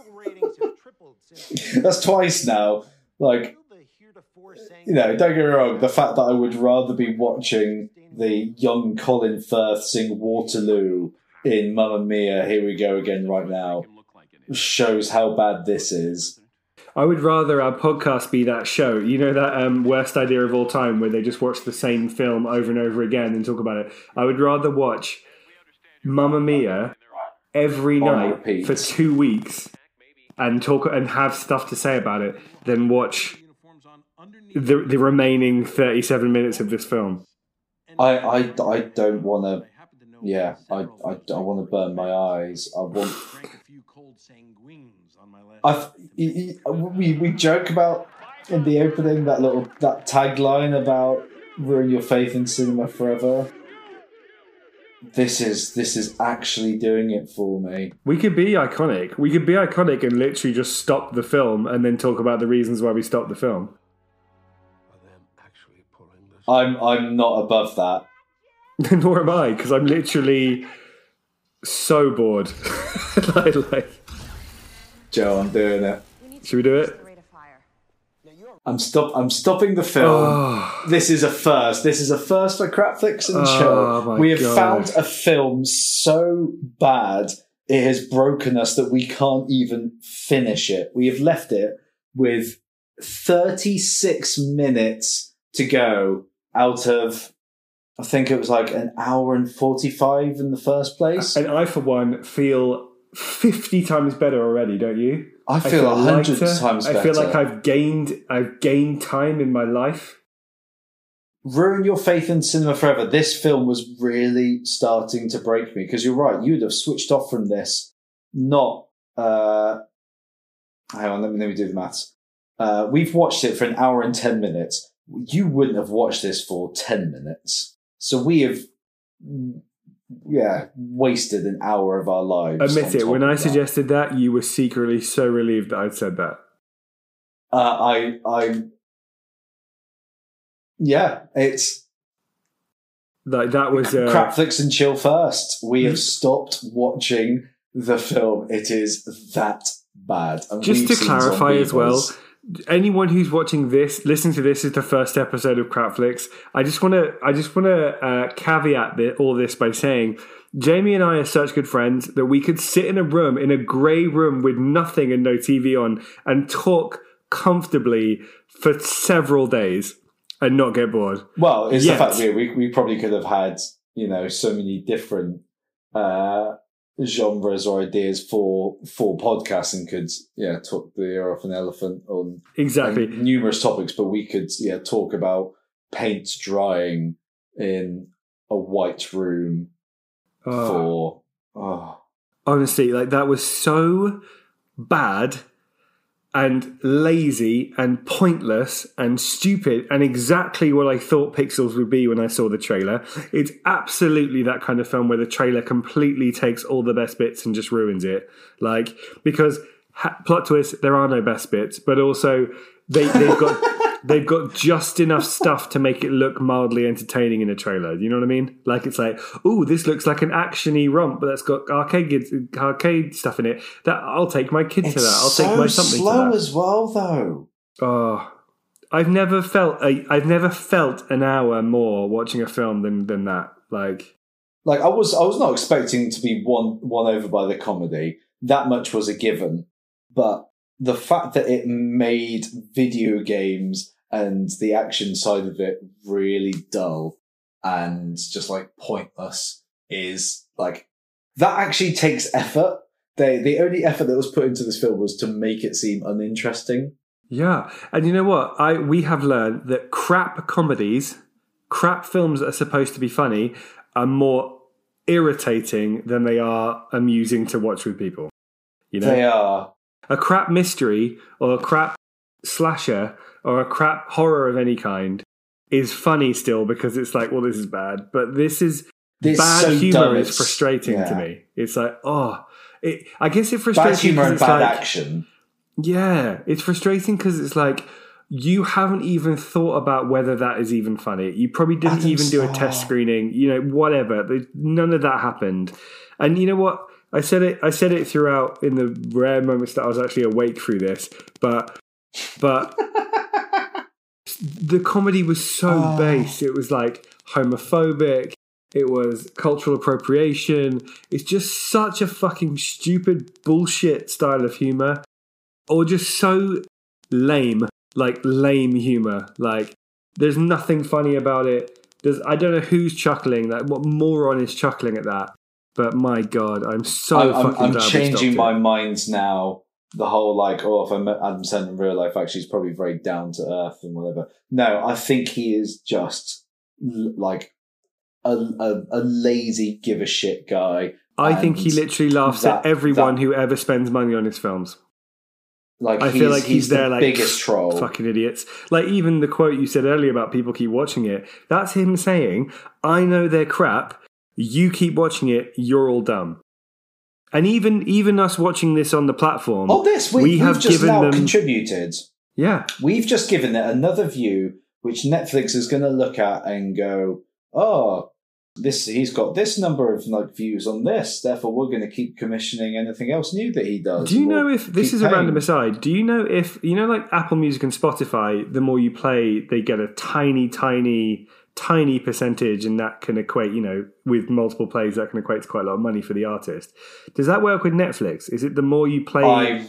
[SPEAKER 2] That's twice now. Like, you know, don't get me wrong. The fact that I would rather be watching the young Colin Firth sing Waterloo in Mamma Mia, Here We Go Again right now shows how bad this is.
[SPEAKER 1] I would rather our podcast be that show. You know that um, worst idea of all time where they just watch the same film over and over again and talk about it. I would rather watch Mamma Mia every
[SPEAKER 2] On
[SPEAKER 1] night
[SPEAKER 2] repeat.
[SPEAKER 1] for two weeks and talk and have stuff to say about it than watch the the remaining thirty seven minutes of this film.
[SPEAKER 2] I, I, I don't want to. Yeah, I, I, I want to burn my eyes. I want. I've, we we joke about in the opening that little that tagline about ruin your faith in cinema forever. This is this is actually doing it for me.
[SPEAKER 1] We could be iconic. We could be iconic and literally just stop the film and then talk about the reasons why we stopped the film.
[SPEAKER 2] I'm I'm not above that.
[SPEAKER 1] Nor am I, because I'm literally so bored. like, like,
[SPEAKER 2] Joe, I'm doing it.
[SPEAKER 1] should we do it?
[SPEAKER 2] I'm stop. I'm stopping the film.
[SPEAKER 1] Oh.
[SPEAKER 2] This is a first. This is a first for Crapflix and
[SPEAKER 1] Oh,
[SPEAKER 2] Chill. we have
[SPEAKER 1] God.
[SPEAKER 2] found a film so bad it has broken us that we can't even finish it. We have left it with 36 minutes to go out of. I think it was like an hour and 45 in the first place.
[SPEAKER 1] And I, for one, feel 50 times better already, don't you?
[SPEAKER 2] I feel a hundred
[SPEAKER 1] lighter.
[SPEAKER 2] times better.
[SPEAKER 1] I feel like. I've gained I've gained time in my life.
[SPEAKER 2] ruin your faith in cinema forever. This film was really starting to break me because you're right. You'd have switched off from this. Not. Uh, hang on, let me let me do the maths. Uh, we've watched it for an hour and ten minutes. You wouldn't have watched this for ten minutes. So we have, yeah, wasted an hour of our lives.
[SPEAKER 1] Admit it, when I
[SPEAKER 2] that.
[SPEAKER 1] suggested that, you were secretly so relieved that I'd said that.
[SPEAKER 2] uh, I, I, yeah, it's
[SPEAKER 1] Like that was uh,
[SPEAKER 2] Crapflix and chill first. We have stopped watching the film. It is that bad. And
[SPEAKER 1] Just to clarify as well, anyone who's watching this, listening to this is the first episode of Crapflix. I just want to, I just want to uh, caveat the, all this by saying, Jamie and I are such good friends that we could sit in a room, in a grey room with nothing and no TV on, and talk comfortably for several days and not get bored.
[SPEAKER 2] Well, it's
[SPEAKER 1] Yet.
[SPEAKER 2] the fact that we, we probably could have had, you know, so many different uh, genres or ideas for for podcasts and could, yeah, talk the ear off an elephant on
[SPEAKER 1] Exactly.
[SPEAKER 2] on numerous topics, but we could, yeah, talk about paint drying in a white room
[SPEAKER 1] Oh.
[SPEAKER 2] for. Oh.
[SPEAKER 1] honestly like that was so bad and lazy and pointless and stupid and exactly what I thought Pixels would be when I saw the trailer. It's absolutely that kind of film where the trailer completely takes all the best bits and just ruins it. Like because ha- plot twist, there are no best bits, but also they they've got. They've got just enough stuff to make it look mildly entertaining in a trailer. You know what I mean? Like it's like, oh, this looks like an actiony romp, but that's got arcade arcade stuff in it. That I'll take my kid to that. I'll
[SPEAKER 2] so
[SPEAKER 1] take my something
[SPEAKER 2] slow
[SPEAKER 1] to that.
[SPEAKER 2] as well, though.
[SPEAKER 1] Oh, I've never felt a, I've never felt an hour more watching a film than than that. Like,
[SPEAKER 2] Like I was, I was not expecting to be won won over by the comedy. That much was a given, but the fact that it made video games and the action side of it really dull and just like pointless is like that actually takes effort. They, the only effort that was put into this film was to make it seem uninteresting.
[SPEAKER 1] yeah, and you know what? I we have learned that crap comedies, crap films that are supposed to be funny, are more irritating than they are amusing to watch with people. You know,
[SPEAKER 2] They are.
[SPEAKER 1] A crap mystery or a crap slasher or a crap horror of any kind is funny still because it's like, well, this is bad, but this is
[SPEAKER 2] This
[SPEAKER 1] bad
[SPEAKER 2] so
[SPEAKER 1] humor
[SPEAKER 2] dumb,
[SPEAKER 1] is frustrating to me. It's like, oh, it, I guess it frustrates
[SPEAKER 2] Bad humor and bad
[SPEAKER 1] like,
[SPEAKER 2] action.
[SPEAKER 1] yeah, it's frustrating because it's like you haven't even thought about whether that is even funny. You probably didn't
[SPEAKER 2] Adam
[SPEAKER 1] even do a test screening. You know, whatever. None of that happened. And you know what? I said it. I said it throughout in the rare moments that I was actually awake through this. But, but the comedy was so ah.
[SPEAKER 2] Oh.
[SPEAKER 1] base. It was like homophobic. It was cultural appropriation. It's just such a fucking stupid bullshit style of humor, or just so lame, like lame humor. Like there's nothing funny about it. There's I don't know who's chuckling. Like what moron is chuckling at that? But my god, I'm so
[SPEAKER 2] I'm, I'm, I'm changing my mind now. The whole like, oh, if I met Adam Sandler in real life, actually, he's probably very down to earth and whatever. No, I think he is just like a, a, a lazy, give a shit guy.
[SPEAKER 1] I think he literally laughs at everyone
[SPEAKER 2] that-
[SPEAKER 1] who ever spends money on his films.
[SPEAKER 2] Like
[SPEAKER 1] I feel like he's,
[SPEAKER 2] the
[SPEAKER 1] there, like
[SPEAKER 2] biggest troll.
[SPEAKER 1] fucking idiots. Like even the quote you said earlier about people keep watching it. That's him saying, "I know they're crap. You keep watching it. You're all dumb." And even even us watching this on the platform,
[SPEAKER 2] Oh, this we,
[SPEAKER 1] we have
[SPEAKER 2] just
[SPEAKER 1] given
[SPEAKER 2] now
[SPEAKER 1] them.
[SPEAKER 2] contributed.
[SPEAKER 1] yeah,
[SPEAKER 2] We've just given it another view, which Netflix is going to look at and go, "Oh, this he's got this number of like views on this. Therefore, we're going to keep commissioning anything else new that he does."
[SPEAKER 1] Do you know if this is a random aside? Do you know if you know like Apple Music and Spotify? The more you play, they get a tiny, tiny, tiny percentage, and that can equate. You know, with multiple plays, that can equate to quite a lot of money for the artist. Does that work with Netflix? Is it the more you play?
[SPEAKER 2] I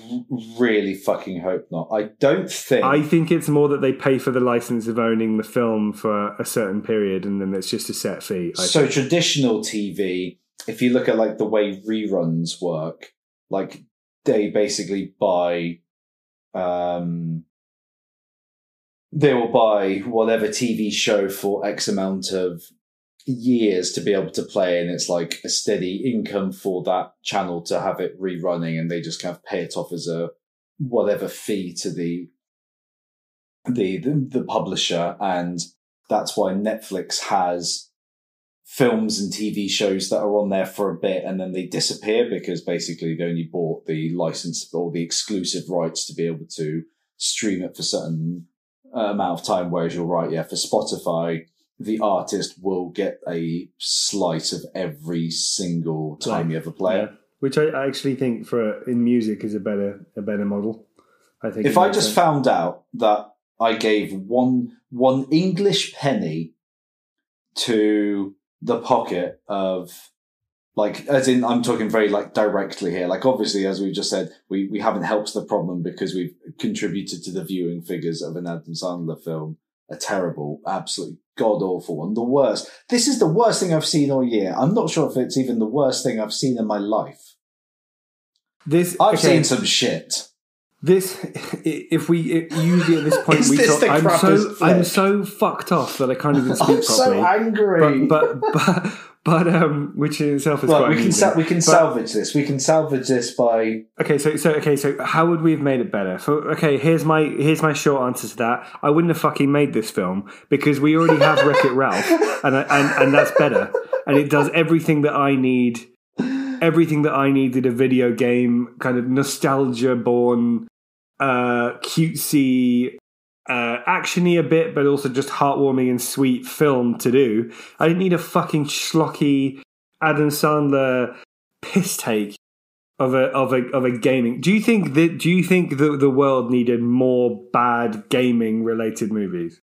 [SPEAKER 2] really fucking hope not. I don't think.
[SPEAKER 1] I think it's more that they pay for the license of owning the film for a certain period, and then it's just a set fee. I
[SPEAKER 2] so
[SPEAKER 1] think.
[SPEAKER 2] traditional TV, if you look at like the way reruns work, like they basically buy, um, they will buy whatever TV show for X amount of years to be able to play, and it's like a steady income for that channel to have it rerunning, and they just kind of pay it off as a whatever fee to the the the, the publisher, and that's why Netflix has films and TV shows that are on there for a bit and then they disappear because basically they only bought the license or the exclusive rights to be able to stream it for certain amount of time. Whereas you're right, yeah, for Spotify, the artist will get a slice of every single time you ever play it.
[SPEAKER 1] Yeah. Which I I actually think for in music is a better a better model. I think
[SPEAKER 2] If I just
[SPEAKER 1] sense.
[SPEAKER 2] found out that I gave one one English penny to the pocket of like as in I'm talking very like directly here. Like obviously as we've just said, we, we haven't helped the problem because we've contributed to the viewing figures of an Adam Sandler film. A terrible, absolutely god awful one. The worst. This is the worst thing I've seen all year. I'm not sure if it's even the worst thing I've seen in my life.
[SPEAKER 1] this
[SPEAKER 2] I've
[SPEAKER 1] okay,
[SPEAKER 2] seen some shit.
[SPEAKER 1] This, if we it, usually at this point we
[SPEAKER 2] this
[SPEAKER 1] talk, I'm so I'm so fucked off that I can't even speak
[SPEAKER 2] I'm so angry.
[SPEAKER 1] But but but but um, which in itself is
[SPEAKER 2] Right,
[SPEAKER 1] quite
[SPEAKER 2] we can we can
[SPEAKER 1] But-
[SPEAKER 2] salvage this. We can salvage this by
[SPEAKER 1] Okay, so so okay, so how would we have made it better? For okay, here's my here's my short answer to that. I wouldn't have fucking made this film because we already have Wreck It Ralph, and I, and and that's better, and it does everything that I need, everything that I needed a video game kind of nostalgia born, uh, cutesy. Uh, actiony a bit, but also just heartwarming and sweet film to do. I didn't need a fucking schlocky Adam Sandler piss take of a of a of a gaming. Do you think that do you think the the world needed more bad gaming related movies?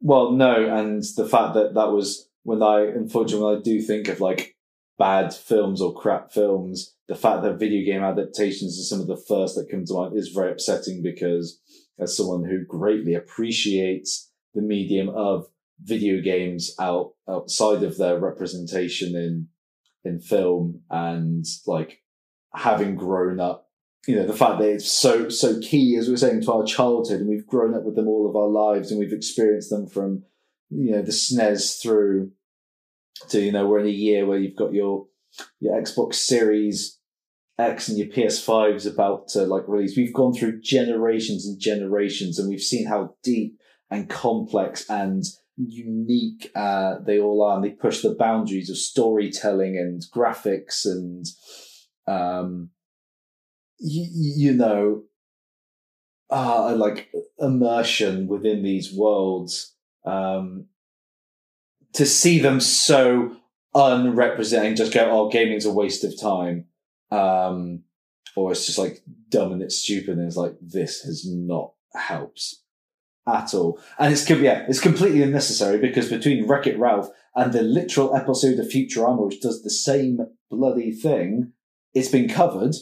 [SPEAKER 2] Well, no, and the fact that that was when I, unfortunately, when I do think of like bad films or crap films, the fact that video game adaptations are some of the first that come to mind is very upsetting because as someone who greatly appreciates the medium of video games out outside of their representation in in film and like having grown up you know the fact that it's so so key as we we're saying to our childhood and we've grown up with them all of our lives and we've experienced them from you know the SNES through to you know we're in a year where you've got your your Xbox Series X and your PS5 is about to like release. We've gone through generations and generations and we've seen how deep and complex and unique uh, they all are and they push the boundaries of storytelling and graphics and um you, you know uh, like immersion within these worlds um to see them so unrepresenting just go oh gaming's a waste of time um or it's just like dumb and it's stupid and it's like this has not helped at all and it's yeah it's completely unnecessary because between wreck it ralph and the literal episode of futurama which does the same bloody thing it's been covered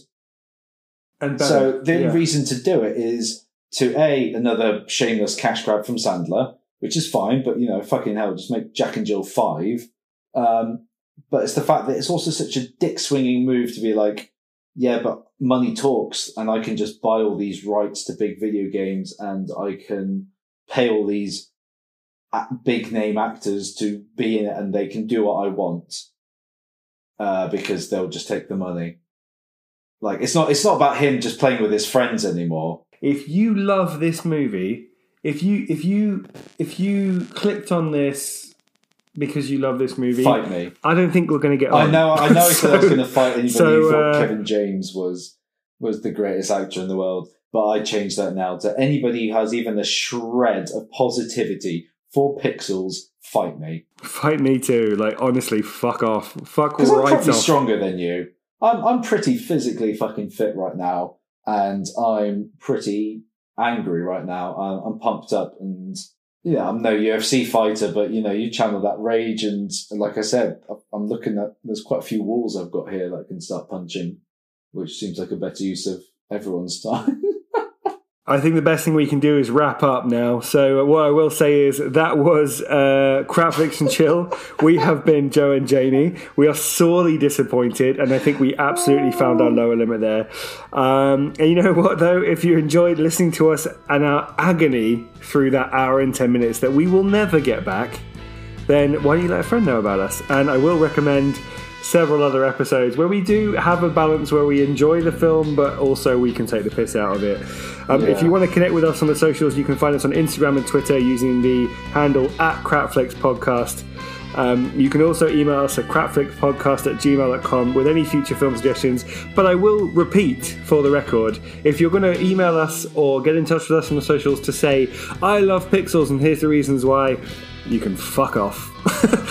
[SPEAKER 1] And
[SPEAKER 2] so the only
[SPEAKER 1] yeah.
[SPEAKER 2] reason to do it is to a another shameless cash grab from Sandler, which is fine, but you know, fucking hell, just make Jack and Jill five. Um, but it's the fact that it's also such a dick swinging move to be like, yeah, but money talks, and I can just buy all these rights to big video games, and I can pay all these big name actors to be in it, and they can do what I want uh, because they'll just take the money. Like it's not it's not about him just playing with his friends anymore.
[SPEAKER 1] If you love this movie, if you if you if you clicked on this because you love this movie,
[SPEAKER 2] Fight me.
[SPEAKER 1] I don't think we're going to get.
[SPEAKER 2] I know I know I said I was going to fight anybody
[SPEAKER 1] so,
[SPEAKER 2] who thought
[SPEAKER 1] uh,
[SPEAKER 2] Kevin James was was the greatest actor in the world, but I changed that now to anybody who has even a shred of positivity for Pixels. Fight me
[SPEAKER 1] Fight me too. Like honestly, fuck off. Fuck
[SPEAKER 2] because I'm probably
[SPEAKER 1] off.
[SPEAKER 2] stronger than you. I'm I'm pretty physically fucking fit right now, and I'm pretty angry right now. I'm, I'm pumped up, and yeah, I'm no UFC fighter, but you know, you channel that rage, and like I said, I'm looking at there's quite a few walls I've got here that I can start punching, which seems like a better use of everyone's time.
[SPEAKER 1] I think the best thing we can do is wrap up now. So uh, what I will say is that was uh, Crapflix and Chill. We have been Joe and Jamie. We are sorely disappointed, and I think we absolutely found our lower limit there. Um, and you know what, though? If you enjoyed listening to us and our agony through that hour and 10 minutes that we will never get back, then why don't you let a friend know about us? And I will recommend several other episodes where we do have a balance where we enjoy the film, but also we can take the piss out of it. Um, If you want to connect with us on the socials, you can find us on Instagram and Twitter using the handle at CrapFlixPodcast. Um, you can also email us at crapflixpodcast at gmail.com with any future film suggestions. But I will repeat for the record if you're going to email us or get in touch with us on the socials to say, I love pixels and here's the reasons why, you can fuck off.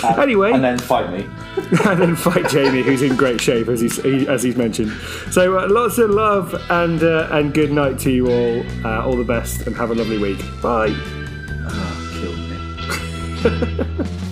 [SPEAKER 1] anyway.
[SPEAKER 2] and then fight me.
[SPEAKER 1] and then fight Jamie, who's in great shape, as he's, he, as he's mentioned. So uh, lots of love and, uh, and good night to you all. Uh, all the best and have a lovely week. Bye.
[SPEAKER 2] Ah, kill me.